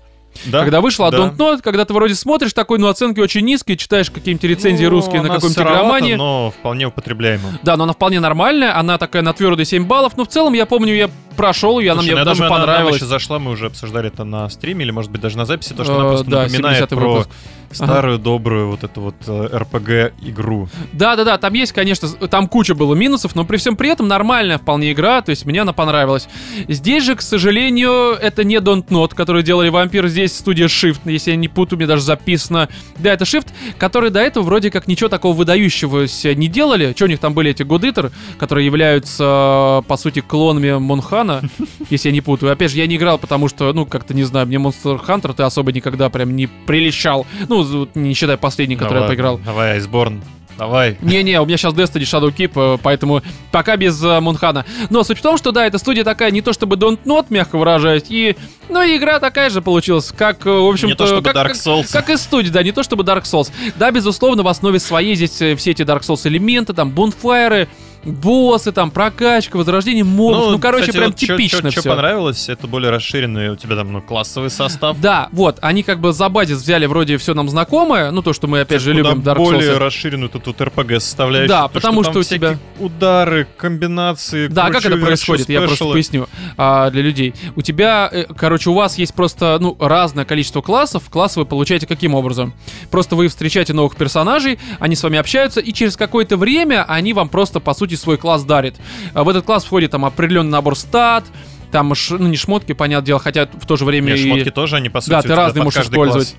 Да? Когда вышла Да. Don't Know, когда ты вроде смотришь такой, ну оценки очень низкие, читаешь какие-нибудь рецензии Ну, русские на каком-нибудь игромании. но вполне употребляема. Да, но она вполне нормальная, она такая на твердые 7 баллов, но в целом я помню, я прошел ее, она Слушай, мне ну, даже думаю, она понравилась. еще зашла, мы уже обсуждали это на стриме, или, может быть, даже на записи, то, что Э, она просто да, напоминает 70-й про выпуск. старую, добрую вот эту вот РПГ-игру. Да-да-да, там есть, конечно, там куча было минусов, но при всем при этом нормальная вполне игра, то есть мне она понравилась. Здесь же, к сожалению, это не Don't Not, который делали Вампир, здесь студия Shift, если я не путаю, мне даже записано. Да, это Shift, который до этого вроде как ничего такого выдающегося не делали. Что у них там были эти God Eater, которые являются, по сути, клонами Монхана, если я не путаю. Опять же, я не играл, потому что, ну, как-то, не знаю, мне Monster Hunter ты особо никогда прям не прилещал. Ну, не считая последний, который я поиграл. Давай, Айсборн, давай. Не-не, у меня сейчас Destiny Shadow Keep, э, поэтому пока без э, Монхана. Но суть в том, что да, эта студия такая не то чтобы Don't Not, мягко выражаясь, и, ну, и игра такая же получилась, как, э, в общем-то... Не то чтобы как, Dark как- Souls. Как, и студия, да, не то чтобы Dark Souls. Да, безусловно, в основе своей здесь э, все эти Dark Souls элементы, там, бунфайры, боссы, там, прокачка, возрождение мобов. Ну, короче, прям типично Что понравилось, это более расширенный у тебя там, ну, классовый состав. Да, вот, они как бы за базис взяли вроде все нам знакомое, ну, то, что мы, опять же, любим Dark более Souls. расширенную тут, тут RPG составляющую. Да, То, потому там что у тебя- удары, комбинации. Да, как это происходит, я просто поясню а, для людей. У тебя, э, короче, у вас есть просто, ну, разное количество классов. Классы вы получаете каким образом? Просто вы встречаете новых персонажей, они с вами общаются, и через какое-то время они вам просто, по сути, свой класс дарят. А в этот класс входит там определенный набор стат, там, ш- ну, не шмотки, понятное дело, хотя в то же время Не, и... шмотки тоже, они, по сути, Да, ты разные можешь каждый класс. использовать.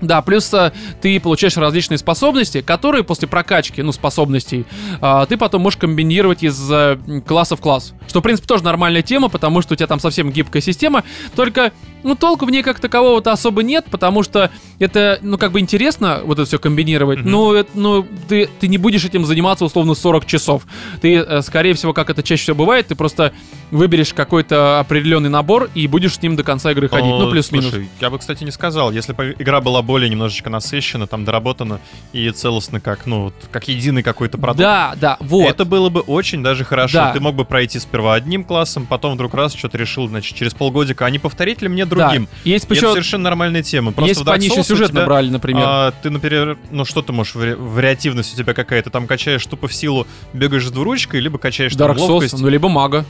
Да, плюс а, ты получаешь различные способности, которые после прокачки, ну, способностей, а, ты потом можешь комбинировать из а, класса в класс. Что, в принципе, тоже нормальная тема, потому что у тебя там совсем гибкая система. Только, ну, толку в ней как такового-то особо нет, потому что это, ну, как бы интересно вот это все комбинировать, Мгм. но, это, ну, ты, ты не будешь этим заниматься условно 40 часов. Ты, э, скорее всего, как это чаще всего бывает, ты просто выберешь какой-то определенный набор и будешь с ним до конца игры ходить. Ну, плюс-минус. я бы, кстати, не сказал. Если бы игра была более немножечко насыщена, там доработана и целостно как, ну, как единый какой-то продукт. Да, да, вот. Это было бы очень даже хорошо. Да. Ты мог бы пройти сперва одним классом, потом вдруг раз что-то решил, значит, через полгодика, а не повторить ли мне другим? Да. Есть И это еще, совершенно нормальная тема. Просто есть в Dark Souls сюжет тебя, набрали, например. а, ты, например, ну что ты можешь, вари- вариативность у тебя какая-то, там качаешь тупо в силу, бегаешь с двуручкой, либо качаешь там Dark Souls, ловкость, ну либо мага.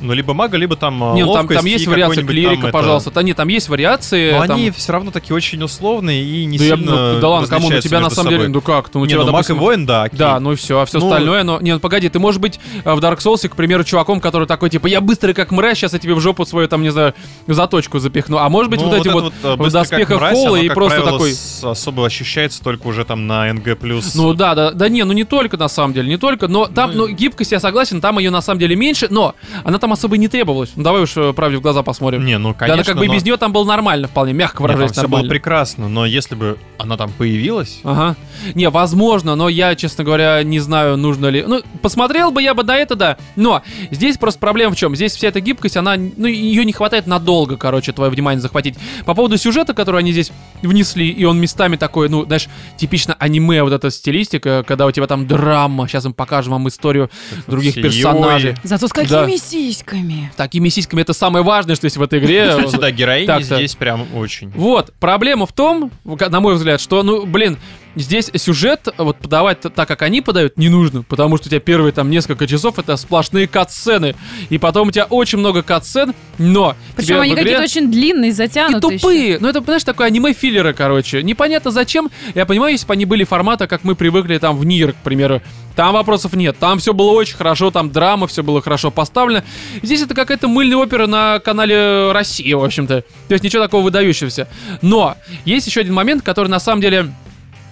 Ну либо мага, либо там а, Не, ну, там, там есть вариации клирика, там это- пожалуйста. Да нет, там есть вариации. Но там- они все равно такие очень условные и не Да, я- сильно ну, да ладно, кому? Ну тебя на самом деле, собой. ну как? Ну, у не, тебя, ну маг и допустим, воин, да, окей. Да, ну и все, а все Ну, остальное, но... Не, ну погоди, ты можешь быть э, в Dark Souls, к примеру, чуваком, который такой, типа, я быстрый как мразь, сейчас я тебе в жопу свою, там, не знаю, заточку запихну. А может быть, Ну, вот этим это вот, э, в доспехах мразь, Холла и просто такой... особо ощущается только уже там на НГ+. Ну да, да, да не, ну не только на самом деле, не только, но там, Ну, ну, гибкость, я согласен, там ее на самом деле меньше, но она там особо и не требовалась. Ну давай уж э, правде в глаза посмотрим. Не, ну да, конечно, она как бы но- без нее там было нормально вполне, мягко Не, там выражаясь, все было нормально. прекрасно, но если бы она там появилась, Ага. Не, возможно, но я, честно говоря, не знаю, нужно ли. Ну, посмотрел бы я бы на это, да. Но здесь просто проблема в чем? Здесь вся эта гибкость, она, ну, ее не хватает надолго, короче, твое внимание захватить. По поводу сюжета, который они здесь внесли, и он местами такой, ну, знаешь, типично аниме, вот эта стилистика, когда у тебя там драма, сейчас мы покажем вам историю других персонажей. Зато с какими сиськами? Такими сисиками это самое важное, что есть в этой игре. Кстати, да, героини здесь прям очень. Вот, проблема в том, на мой взгляд, что, ну, блин, здесь сюжет вот подавать так, как они подают, не нужно, потому что у тебя первые там несколько часов это сплошные кат-сцены, и потом у тебя очень много кат-сцен, но Причем они игре- какие-то очень длинные, и затянутые. тупые. Ну, это, знаешь, такое аниме-филлеры, короче. Непонятно зачем. Я понимаю, если бы они были формата, как мы привыкли там в Нир, к примеру. Там вопросов нет. Там все было очень хорошо, там драма, все было хорошо поставлено. Здесь это какая-то мыльная опера на канале России, в общем-то. То есть ничего такого выдающегося. Но есть еще один момент, который на самом деле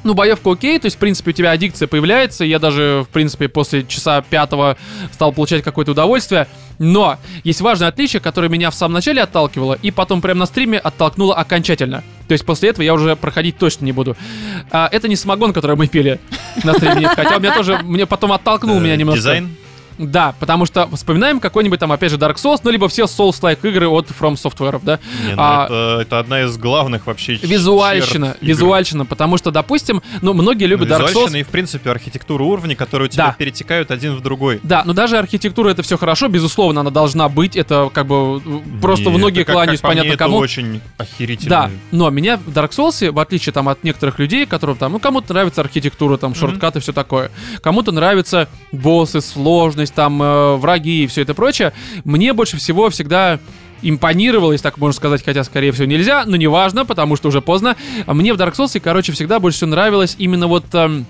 ну, боевка окей, то есть, в принципе, у тебя аддикция появляется, я даже, в принципе, после часа пятого стал получать какое-то удовольствие, но есть важное отличие, которое меня в самом начале отталкивало, и потом прямо на стриме оттолкнуло окончательно. То есть после этого я уже проходить точно не буду. А, это не самогон, который мы пили на стриме, хотя у меня тоже, мне потом оттолкнул меня Э, немножко. Дизайн? Да, потому что вспоминаем какой-нибудь там, опять же, Dark Souls, ну, либо все Souls-like игры от From Software, да? Не, ну А- это, это одна из главных вообще Визуальщина, визуальщина, потому что, допустим, ну, многие любят Dark Souls, и, в принципе, архитектура уровней, которые у тебя Да. перетекают один в другой. Да, но даже архитектура это все хорошо, безусловно, она должна быть. Это как бы э, просто Не, в ноги кланяюсь, как по мне, понятно это кому. очень охерительно. Да, но меня в Dark Souls, в отличие там от некоторых людей, которым там, ну, кому-то нравится архитектура, там, shortcut ы, все такое. Кому-то нравятся боссы, сложность, там, э, враги и все это прочее. Мне больше всего всегда импонировало, если так можно сказать, хотя, скорее всего, нельзя, но неважно, потому что уже поздно. Мне в Dark Souls, короче, всегда больше всего нравилось именно вот... эм,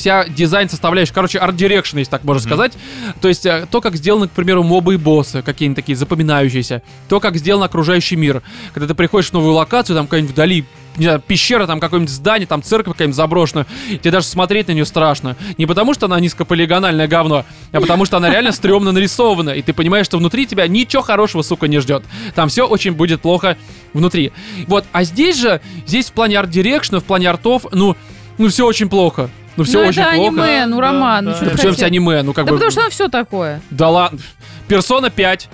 вся дизайн составляющая, короче, art direction, если так можно Мгм. сказать. То есть э, то, как сделаны, к примеру, мобы и боссы, какие-нибудь такие запоминающиеся. То, как сделан окружающий мир. Когда ты приходишь в новую локацию, там какая-нибудь вдали не знаю, пещера, там какое-нибудь здание, там церковь какая-нибудь заброшенная. Тебе даже смотреть на нее страшно. Не потому, что она низкополигональное говно, а потому, что она реально стрёмно нарисована. И ты понимаешь, что внутри тебя ничего хорошего, сука, не ждет. Там все очень будет плохо внутри. Вот, а здесь же, здесь в плане арт-дирекшена, в плане артов, ну, ну все очень плохо. Ну все ну, очень это плохо. аниме, ну, Роман, да. ну что Да причем хотел? аниме, ну как Да бы... потому что оно все такое. Да ладно. Персона 5.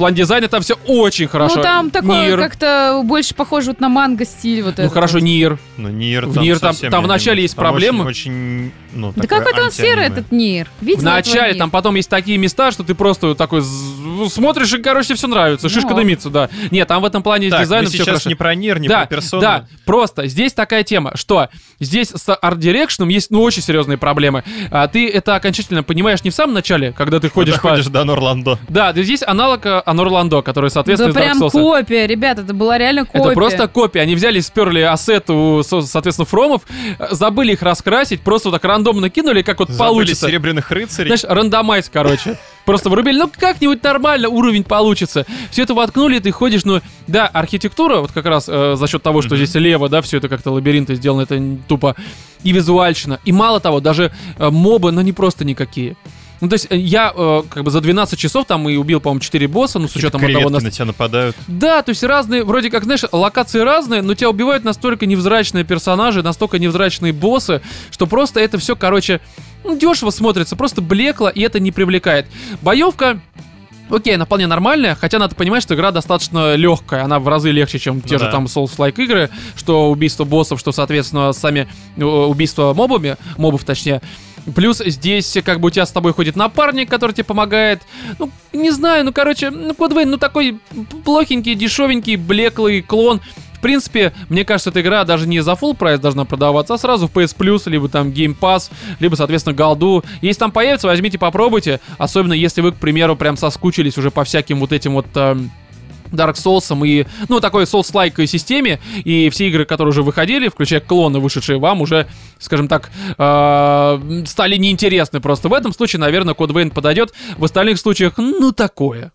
В плане дизайна там все очень хорошо. Ну, там такое NieR. как-то больше похоже вот на манга стиль вот Ну, это. хорошо, вот. NieR. Ну, NieR В NieR там- совсем там в не начале аниме. есть Там проблемы. Очень, очень, ну, Да такое какой-то он серый антианиме. этот NieR. Видел В начале этого там потом есть такие места, что ты просто такой з- ну, смотришь и, короче, все нравится. Шишка Ну. дымится, да. Нет, там в этом плане с Так, дизайном мы все сейчас хорошо. не про NieR, не да, про персону. да, просто здесь такая тема, что здесь с art direction ом есть, ну, очень серьезные проблемы. А, ты это окончательно понимаешь не в самом начале, когда ты ходишь Когда по... ходишь до Норландо. Да, да, здесь аналог э, Анор Ландо, который, соответственно, Да из Dark прям Souls. копия, ребят, это была реально копия. Это просто копия. Они взяли, сперли ассет у, со- соответственно, фромов, забыли их раскрасить, просто вот так рандомно кинули, как вот Забыли получится. серебряных рыцарей. Знаешь, рандомайз, короче. Просто врубили, ну как-нибудь нормально уровень получится. Все это воткнули, ты ходишь, ну, да, архитектура, вот как раз э, за счет того, что здесь слева, да, все это как-то лабиринты сделано, это тупо. И визуальщина. И мало того, даже э, мобы, ну, не просто никакие. Ну, то есть э, я э, как бы за 12 часов там и убил, по-моему, 4 босса, ну, с учетом одного... нас- на тебя нападают. Да, то есть разные, вроде как, знаешь, локации разные, но тебя убивают настолько невзрачные персонажи, настолько невзрачные боссы, что просто это все, короче, ну, дешево смотрится, просто блекло, и это не привлекает. Боевка. Окей, она вполне нормальная, хотя надо понимать, что игра достаточно легкая, она в разы легче, чем те Ну же да. там Souls-like игры, что убийство боссов, что, соответственно, сами э, убийства мобами, мобов точнее. Плюс здесь как бы у тебя с тобой ходит напарник, который тебе помогает. Ну, не знаю, ну, короче, ну, Vein, ну, такой плохенький, дешевенький, блеклый клон. В принципе, мне кажется, эта игра даже не за full прайс должна продаваться, а сразу в PS Plus, либо там Game Pass, либо, соответственно, голду. Если там появится, возьмите, попробуйте. Особенно, если вы, к примеру, прям соскучились уже по всяким вот этим вот... эм, Dark Souls и, ну, такой Souls-like системе, и все игры, которые уже выходили, включая клоны, вышедшие вам, уже, скажем так, э, стали неинтересны просто. В этом случае, наверное, Code Vein подойдет, в остальных случаях, ну, такое.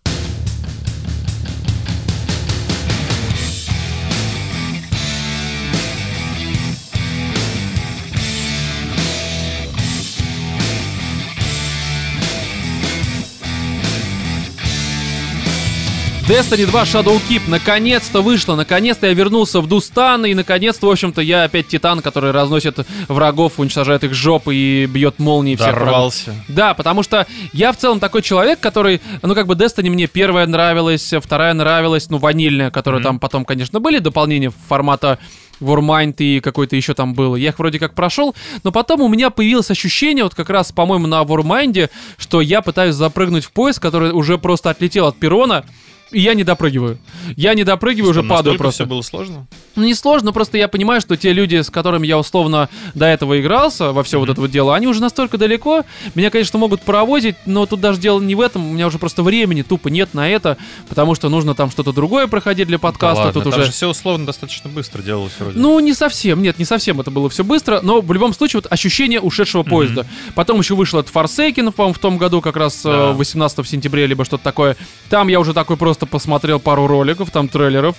Destiny 2 Shadowkeep наконец-то вышло, наконец-то я вернулся в Дустан, и наконец-то, в общем-то, я опять Титан, который разносит врагов, уничтожает их жопы и бьет молнии всех врагов. Дорвался. Да, потому что я в целом такой человек, который, ну, как бы Destiny мне первая нравилась, вторая нравилась, ну, ванильная, которые Мгм. там потом, конечно, были дополнения формата Warmind и какой-то еще там был. Я их вроде как прошел, но потом у меня появилось ощущение, вот как раз, по-моему, на Warmind, что я пытаюсь запрыгнуть в поезд, который уже просто отлетел от перрона, и я не допрыгиваю. Я не допрыгиваю, уже падаю просто. все было сложно? Ну, не сложно, просто я понимаю, что те люди, с которыми я условно до этого игрался во все вот это вот дело, они уже настолько далеко, меня, конечно, могут проводить, но тут даже дело не в этом, у меня уже просто времени тупо нет на это, потому что нужно там что-то другое проходить для подкаста, да ладно, тут там уже... же все условно достаточно быстро делалось вроде. Ну, не совсем, нет, не совсем это было все быстро, но в любом случае вот ощущение ушедшего поезда. Потом еще вышел этот Forsaken, по-моему, в том году, как раз э, Да. 18 сентября, либо что-то такое. Там я уже такой просто посмотрел пару роликов, там трейлеров,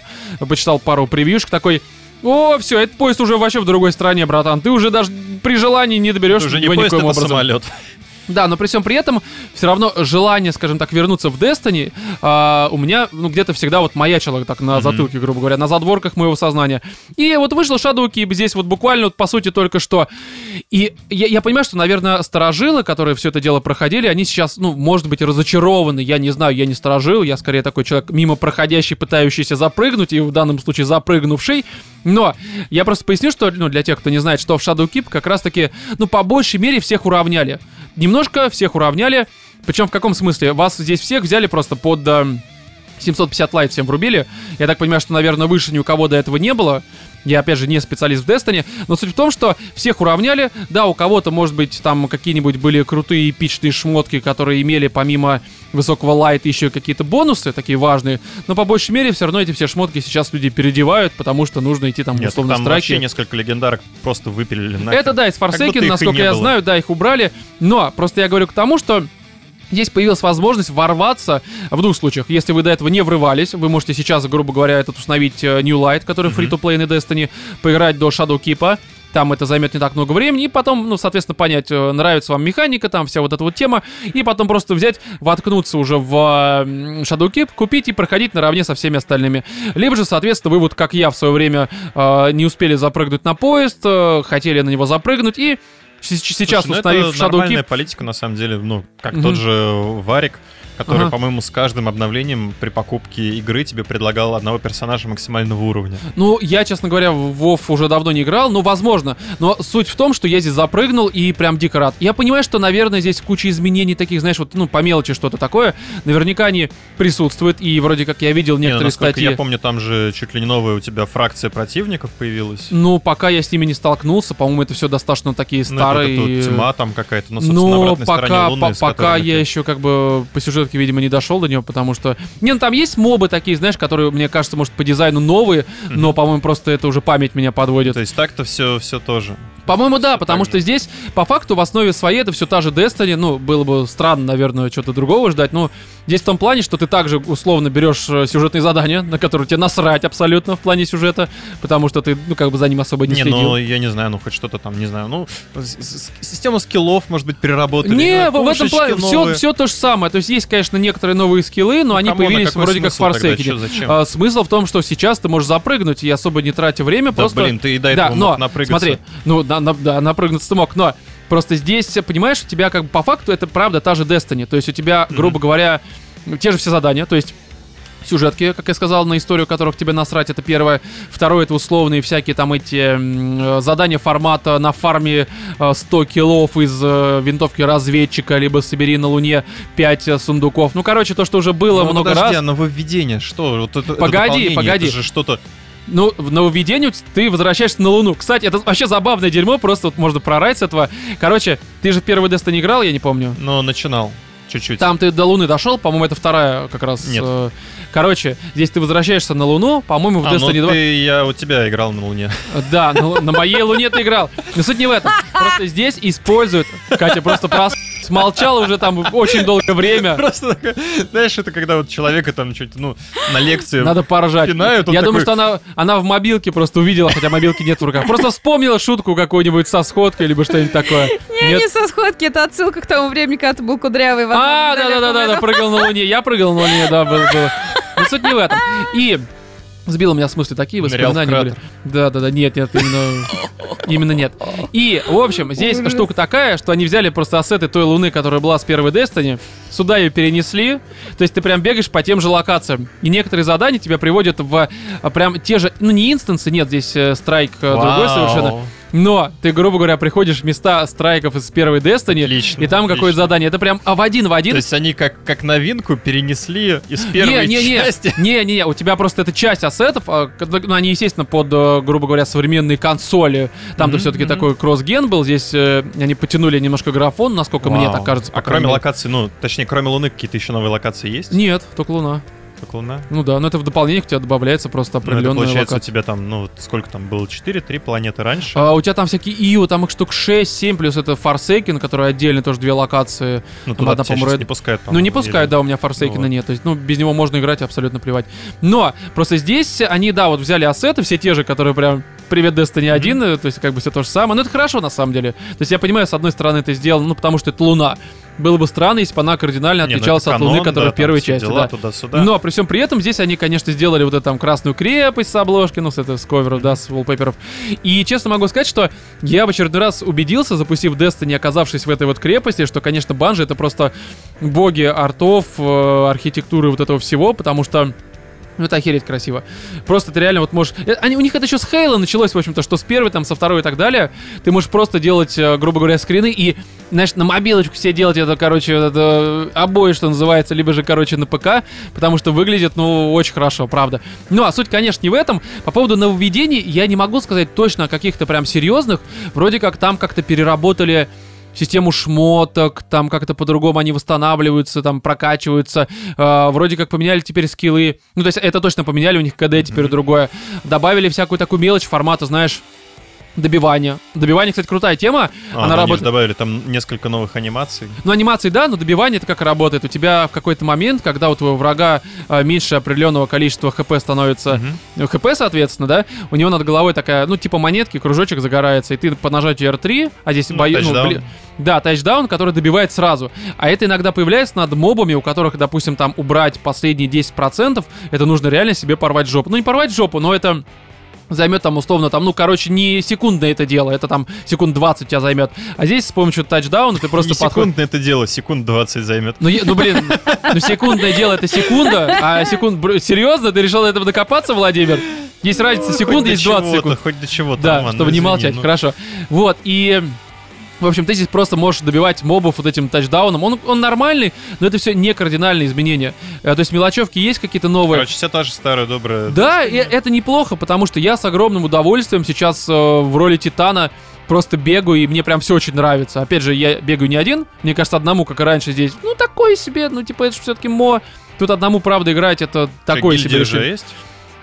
почитал пару превьюшек, такой... О, все, этот поезд уже вообще в другой стране, братан. Ты уже даже при желании не доберешься уже не поезд, это образом. самолет. Да, но при всем при этом, все равно желание, скажем так, вернуться в Destiny а, у меня, ну, где-то всегда вот маячило так на затылке, грубо говоря, на задворках моего сознания. И вот вышел Shadowkeep здесь вот буквально, вот по сути, только что. И я, я понимаю, что, наверное, сторожилы, которые все это дело проходили, они сейчас, ну, может быть, разочарованы. Я не знаю, я не сторожил, я скорее такой человек мимо проходящий, пытающийся запрыгнуть, и в данном случае запрыгнувший. Но я просто поясню, что, ну, для тех, кто не знает, что в Shadowkeep как раз-таки, ну, по большей мере всех уравняли. Немножко всех уравняли. Причем в каком смысле? Вас здесь всех взяли просто под... э, 750 лайт всем врубили. Я так понимаю, что, наверное, выше ни у кого до этого не было. Я, опять же, не специалист в Destiny. Но суть в том, что всех уравняли. Да, у кого-то, может быть, там какие-нибудь были крутые эпичные шмотки, которые имели помимо высокого лайта еще какие-то бонусы, такие важные. Но по большей мере, все равно эти все шмотки сейчас люди переодевают, потому что нужно идти там Нет, условно там страйки. вообще несколько легендарок просто выпилили нахер. Это да, из и насколько я было. знаю, да, их убрали. Но просто я говорю к тому, что Здесь появилась возможность ворваться в двух случаях. Если вы до этого не врывались, вы можете сейчас, грубо говоря, этот установить э, New Light, который Мгм. free-to-play на Destiny, поиграть до Shadowkeep. Там это займет не так много времени, и потом, ну, соответственно, понять, э, нравится вам механика, там вся вот эта вот тема, и потом просто взять, воткнуться уже в э, м, Shadowkeep, купить и проходить наравне со всеми остальными. Либо же, соответственно, вы вот как я в свое время не успели запрыгнуть на поезд, хотели на него запрыгнуть, и сейчас, Слушай, ну установив это нормальная Shadowkeep, политика, на самом деле, ну, как Мгм. тот же Варик, который, Ага. по-моему, с каждым обновлением при покупке игры тебе предлагал одного персонажа максимального уровня. Ну, я, честно говоря, в Вов уже давно не играл, ну, возможно. Но суть в том, что я здесь запрыгнул и прям дико рад. Я понимаю, что, наверное, здесь куча изменений таких, знаешь, вот, ну, по мелочи что-то такое. Наверняка они присутствуют, и вроде как я видел Не, ну, некоторые статьи. я помню, там же чуть ли не новая у тебя фракция противников появилась. Ну, пока я с ними не столкнулся, по-моему, это все достаточно такие Ну, это старые. эта вот тьма там какая-то, ну, собственно, Но обратной пока, по- пока я ты- еще как бы по сюжетке, видимо, не дошел до нее, потому что... Не, ну там есть мобы такие, знаешь, которые, мне кажется, может, по дизайну новые, но, по-моему, просто это уже память меня подводит. То есть так-то все, все тоже. По-моему, да, потому Так что здесь, по факту, в основе своей это все та же Destiny. Ну, было бы странно, наверное, что-то другого ждать. Но здесь в том плане, что ты также условно берешь э, сюжетные задания, на которые тебе насрать абсолютно в плане сюжета, потому что ты, ну, как бы за ним особо не, Не, следил. ну, я не знаю, ну, хоть что-то там, не знаю, ну, с- с- систему скиллов, может быть, переработали. Не, ну, в этом плане все, все то же самое. То есть есть, конечно, некоторые новые скиллы, но они come on, а появились вроде как в зачем? А, смысл в том, что сейчас ты можешь запрыгнуть и особо не тратя время, Да, просто... блин, ты и до да, этого но, мог напрыгаться. смотри, ну, да, на- да, напрыгнуться мог, но просто здесь, понимаешь, у тебя как бы по факту это правда та же Destiny. То есть у тебя, грубо говоря, те же все задания, то есть сюжетки, как я сказал, на историю которых тебе насрать, это первое. Второе, это условные всякие там эти э, задания формата на фарме э, 100 киллов из э, винтовки разведчика, либо собери на Луне 5 сундуков. Ну, короче, то, что уже было Ну, много подожди, раз. а нововведение, что? Вот это, это Погоди, дополнение, погоди. Это же что-то... Ну, в нововведении ты возвращаешься на Луну. Кстати, это вообще забавное дерьмо, просто вот можно прорать с этого. Короче, ты же в первый Destiny играл, я не помню. Ну, начинал. Чуть-чуть. Там ты до Луны дошел, по-моему, это вторая как раз. Нет. э, Короче, здесь ты возвращаешься на Луну, по-моему, в А, ну Destiny 2. ты, я у тебя играл на Луне. Да, ну, на моей Луне ты играл. Но суть не в этом. Просто здесь используют. Катя просто прос... Смолчала уже там очень долгое время. Просто такой, знаешь, это когда вот человека там чуть, ну, на лекции Надо поржать. пинают, Я думаю, что она, она в мобилке просто увидела, хотя мобилки нет в руках. Просто вспомнила шутку какую-нибудь со сходкой, либо что-нибудь такое. Не, Нет? не со сходки, это отсылка к тому времени, когда ты был кудрявый. А, да, да, далеком да, да, да, этом. прыгал на Луне. Я прыгал на Луне, да, было. Но суть не в этом. И сбило меня с мысли такие Нырял в воспоминания были. Да, да, да, нет, нет, именно, именно нет. И, в общем, здесь Ужас. штука такая, что они взяли просто ассеты той Луны, которая была с первой Destiny, сюда ее перенесли, то есть ты прям бегаешь по тем же локациям. И некоторые задания тебя приводят в а, прям те же, ну не инстансы, нет, здесь э, страйк э, другой Вау. совершенно. Но ты, грубо говоря, приходишь в места страйков из первой Destiny, Отлично, и там отлично. какое-то задание. Это прям а, в один в один. То есть они как, как новинку перенесли из первой не, не, не, части. не, не, не, у тебя просто это часть ассетов, а, к- ну, они, естественно, под, э, грубо говоря, современные консоли. Там-то Мгм, все-таки мгм. такой кросс-ген был, здесь э, они потянули немножко графон, насколько мне Вау. так кажется. А кроме мере. локаций, ну, точнее, кроме Луны, какие-то еще новые локации есть? Нет, только Луна. Как Луна? Ну да, но это в дополнениях у тебя добавляется просто Ну, это определенная получается, у локация. тебя там, ну, сколько там было? 4, 3 планеты раньше? А, у тебя там всякие ИО, там их штук 6-7, плюс это Forsaken, который отдельно тоже две локации. ну, туда одна, тебя Red- не пускают, Ну, не пускают, или- да, у меня Forsaken вот. нет. То есть, ну, без него можно играть, абсолютно плевать. Но просто здесь они, да, вот взяли ассеты, все те же, которые прям Привет, Destiny 1, э, то есть как бы все то же самое. Но это хорошо на самом деле. То есть я понимаю, с одной стороны это сделано, ну потому что это Луна. Было бы странно, если бы она кардинально Не, ну, отличалась это от Луны, канон, которая да, в первой части. дела да. туда-сюда. Но при всем при этом здесь они, конечно, сделали вот эту там красную крепость с обложки, ну, с этого с коверов, да, с wallpaper'ов. И честно могу сказать, что я в очередной раз убедился, запустив Destiny, оказавшись в этой вот крепости, что, конечно, Банжи это просто боги артов, э, архитектуры вот этого всего, потому что ну, это охереть красиво. Просто ты реально вот можешь... э, Они, у них это еще с Хейла началось, в общем-то, что с первой, там, со второй и так далее. Ты можешь просто делать, э, грубо говоря, скрины и, знаешь, на мобилочку все делать это, короче, это обои, что называется, либо же, короче, на ПК, потому что выглядит, ну, очень хорошо, правда. Ну, а суть, конечно, не в этом. По поводу нововведений я не могу сказать точно о каких-то прям серьезных. Вроде как там как-то переработали систему шмоток, там как-то по-другому они восстанавливаются, там прокачиваются. Э, вроде как поменяли теперь скиллы. Ну, то есть это точно поменяли, у них КД теперь другое. Добавили всякую такую мелочь формата, знаешь, добивания. Добивание, кстати, крутая тема. А, Она работает. добавили там несколько новых анимаций. Ну, анимации, да, но добивание это как работает. У тебя в какой-то момент, когда у твоего врага э, меньше определенного количества ХП становится, ну, ХП, соответственно, да, у него над головой такая, ну, типа монетки, кружочек загорается, и ты по нажатию R3, а здесь Ну, бою- ну, бли- да, тачдаун, который добивает сразу. А это иногда появляется над мобами, у которых, допустим, там убрать последние 10%, это нужно реально себе порвать жопу. Ну, не порвать жопу, но это займет там условно там, ну, короче, не секундное это дело, это там секунд 20 тебя займет. А здесь с помощью тачдауна ты просто не подходишь. секундное это дело, секунд 20 займет. Ну, ну, блин, ну, секундное дело это секунда, а секунд... Серьезно? Ты решил до этого докопаться, Владимир? Есть разница Хоть до есть 20 чего-то, секунд. Хоть до чего-то, Да, Роман, чтобы ну не молчать, ну. хорошо. Вот, и... В общем, ты здесь просто можешь добивать мобов вот этим тачдауном. Он, он нормальный, но это все не кардинальные изменения. Э, То есть мелочевки есть какие-то новые. Короче, вся та же старая добрая... Да, и это неплохо, потому что я с огромным удовольствием сейчас э, в роли Титана просто бегаю, и мне прям все очень нравится. Опять же, я бегаю не один, мне кажется, одному, как и раньше здесь. Ну, такое себе, ну, типа, это же все-таки мо. Тут одному, правда, играть, это гильдия себе же есть?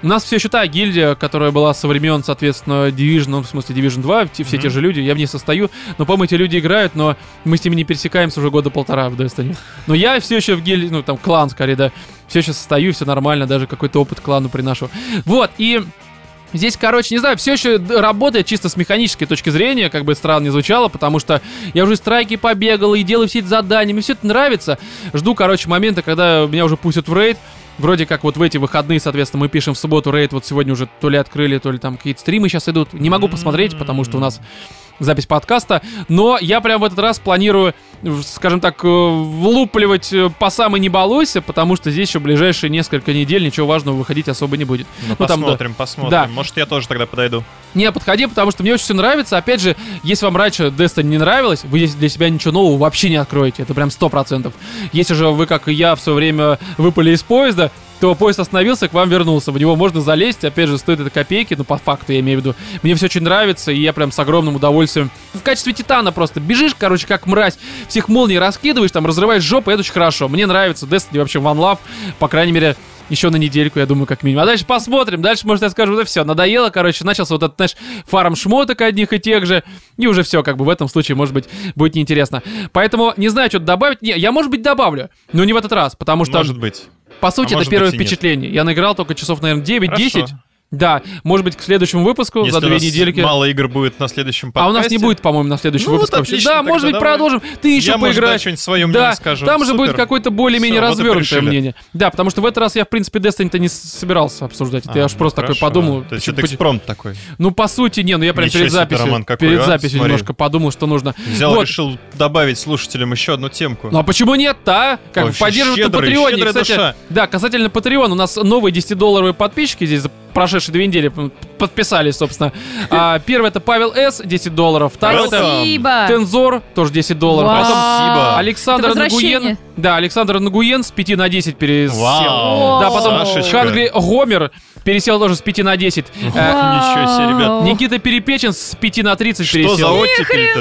У нас все еще та гильдия, которая была со времен, соответственно, Division, ну, в смысле Division 2, те- все Мгм. те же люди, я в ней состою, но, по-моему, эти люди играют, но мы с ними не пересекаемся уже года полтора в Destiny. Но я все еще в гильдии, ну, там, клан, скорее, да, все еще состою, все нормально, даже какой-то опыт клану приношу. Вот, и Здесь, короче, не знаю, все еще работает чисто с механической точки зрения, как бы странно не звучало, потому что я уже страйки побегал и делаю все эти задания, мне все это нравится. Жду, короче, момента, когда меня уже пустят в рейд. Вроде как вот в эти выходные, соответственно, мы пишем в субботу рейд, вот сегодня уже то ли открыли, то ли там какие-то стримы сейчас идут. Не могу посмотреть, потому что у нас запись подкаста, но я прям в этот раз планирую, скажем так, э, влупливать э, по самой не балуйся, потому что здесь еще ближайшие несколько недель ничего важного выходить особо не будет. Ну, Ну, там, да. посмотрим, посмотрим. Да. Может, я тоже тогда подойду. Не, подходи, потому что мне очень все нравится. Опять же, если вам раньше Destiny не нравилось, вы здесь для себя ничего нового вообще не откроете. Это прям 100%. Если же вы, как и я, в свое время выпали из поезда, то поезд остановился, к вам вернулся. В него можно залезть, опять же, стоит это копейки, ну, по факту, я имею в виду. Мне все очень нравится, и я прям с огромным удовольствием в качестве Титана просто бежишь, короче, как мразь, всех молний раскидываешь, там, разрываешь жопу, это очень хорошо. Мне нравится Destiny вообще One Love, по крайней мере, еще на недельку, я думаю, как минимум. А дальше посмотрим. Дальше, может, я скажу, да все, надоело, короче, начался вот этот, знаешь, фарм шмоток одних и тех же, и уже все, как бы в этом случае, может быть, будет неинтересно. Поэтому не знаю, что-то добавить. Не, я, может быть, добавлю, но не в этот раз, потому что, Может быть. по сути, а это первое и нет. впечатление. Я наиграл только часов, наверное, 9-10. Да, может быть, к следующему выпуску Если за у две нас недельки. мало игр будет на следующем А подкасте. у нас не будет, по-моему, на следующем Ну, выпуске вот отлично, Да, может быть, давай. продолжим. Ты еще Я, поиграешь. что-нибудь свое Да, скажу. там же будет Супер. какое-то более-менее вот развернутое порешили. мнение. Да, потому что в этот раз я, в принципе, Destiny-то не собирался обсуждать. Это я А, аж ну, просто такой хорошо. подумал. То есть это экспромт такой. Ну, по сути, не, ну я прям Ничего перед записью, Роман, какой, перед а? записью Смотри. немножко подумал, что нужно. Взял, Вот. решил добавить слушателям еще одну темку. Ну а почему нет-то, а? Как Вообще поддерживать на Патреоне. Кстати, да, касательно Patreon, у нас новые 10-долларовые подписчики здесь прошедшие две недели подписались, собственно. А, первый это Павел С, 10 долларов. Второй это Спасибо. Тензор, тоже 10 долларов. Вау. Потом Спасибо. Александр. Нагуен. Да, Александр Нагуен с 5 на 10 пересел. Вау. Да, потом Сашечка. Хангри Гомер пересел тоже с 5 на 10. Э, Ничего себе, ребят. Вау. Никита Перепечин с 5 на 30 Что пересел. за оттепель-то?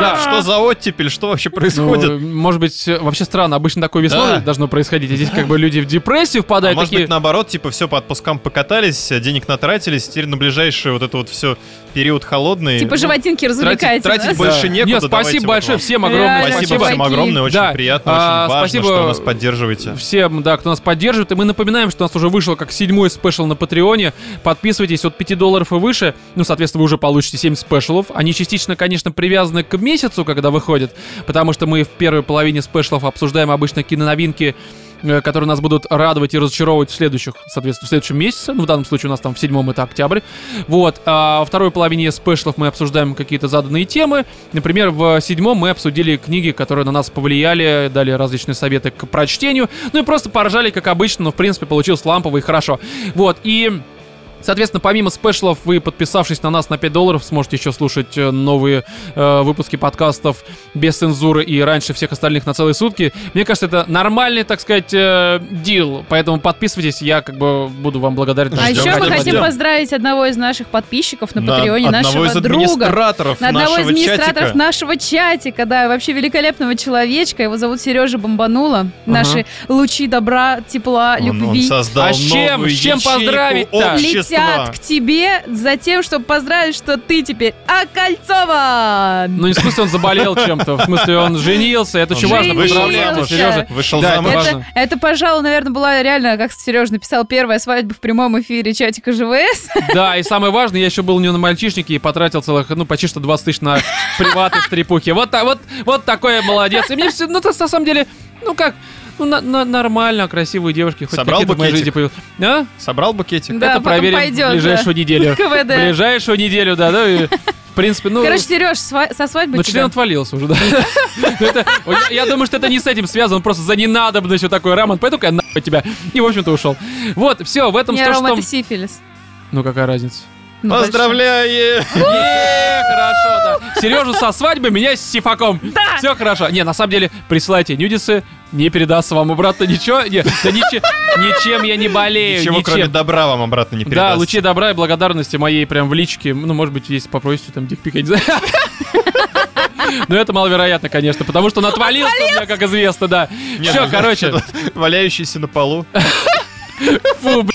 Да. что за оттепель? Что вообще Ну, происходит? может быть, э, вообще странно. Обычно такое весной Да. должно происходить. А здесь как бы люди в депрессию А впадают. может такие... быть, наоборот, типа, все по отпускам покатались, денег натратились, теперь на ближайший вот это вот все период холодный. Типа ну, животинки тратить, развлекайте, тратить да? больше Да. некуда. Нет, спасибо большое всем огромное Реально, Спасибо всем огромное, очень Да. приятно, А, очень важно, спасибо. что нас поддерживаете. Всем, да, кто нас поддерживает. И мы напоминаем, что у нас уже вышел как седьмой спешл на Патреоне. Подписывайтесь от 5 долларов и выше. Ну, соответственно, вы уже получите 7 спешлов. Они частично, конечно, привязаны к месяцу, когда выходят. Потому что мы в первой половине спешлов обсуждаем обычно киноновинки э, которые нас будут радовать и разочаровывать в следующих, соответственно, в следующем месяце. Ну, в данном случае у нас там в седьмом это октябрь. Вот. А во второй половине спешлов мы обсуждаем какие-то заданные темы. Например, в седьмом мы обсудили книги, которые на нас повлияли, дали различные советы к прочтению. Ну и просто поржали, как обычно, но в принципе получилось лампово и хорошо. Вот. И Соответственно, помимо спешлов, вы, подписавшись на нас на 5 долларов, сможете еще слушать э, новые э, выпуски подкастов без цензуры и раньше всех остальных на целые сутки. Мне кажется, это нормальный, так сказать, э, дил. Поэтому подписывайтесь, я как бы буду вам благодарен. А еще мы хотим ждем. поздравить одного из наших подписчиков на На Патреоне, нашего из друга. администраторов На одного из нашего администраторов чатика. нашего чатика, да, вообще великолепного человечка. Его зовут Сережа Бомбанула. Наши лучи добра, тепла, Он- он любви. создал А с чем? новую С чем ячейку поздравить-то? Летят к тебе за тем, чтобы поздравить, что ты теперь окольцован. Ну, не в смысле он заболел чем-то, в смысле он женился, это очень важно, поздравляем. Сережа. Вышел Да, замуж. это пожалуй, наверное, была реально, как Сережа написал, первая свадьба в прямом эфире чатика ЖВС. Да, и самое важное, я еще был не на мальчишнике и потратил целых, ну, почти что 20 тысяч на приваты в стрипухе. Вот, так, вот, вот такой молодец. И мне все, ну, это на самом деле, ну как, Ну, на- на- нормально, красивые девушки, хоть Собрал в букетик? жизни появились. А? Собрал букетик? Да, Это потом проверим пойдет, в ближайшую да. неделю. КВД. Ближайшую неделю, да, да. и, В принципе, ну... Короче, Сереж, со свадьбы Ну, тебя. член отвалился уже, да. Это- Я думаю, что это не с этим связано, он просто за ненадобностью такой, Роман, пойду-ка я нахуй тебя. И, в общем-то, ушел. Вот, все, в этом Не, то, Рома, что... это сифилис. Ну, какая разница? Ну, Поздравляю! Хорошо, да. Сережу со свадьбы, меня с сифаком. Да. Все хорошо. Не, на самом деле, присылайте нюдисы, не передастся вам обратно ничего. Не, да ниче- ничем я не болею, Ничего, кроме ничем. добра, вам обратно не Да, передастся. лучи добра и благодарности моей прям в личке. Ну, может быть, если попросите там дикпик, я не знаю. Но это маловероятно, конечно, потому что он отвалился у меня, как известно, да. Все, ну, короче, Валяющийся на полу. фу.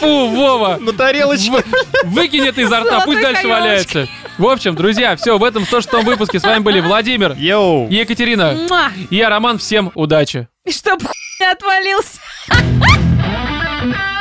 Фу, Вова. На тарелочке. Выкинь это изо рта, пусть дальше валяется. В общем, друзья, все, в этом 106 выпуске с вами были Владимир Йоу. и Екатерина. И я, Роман, всем удачи. И чтоб хуй отвалился.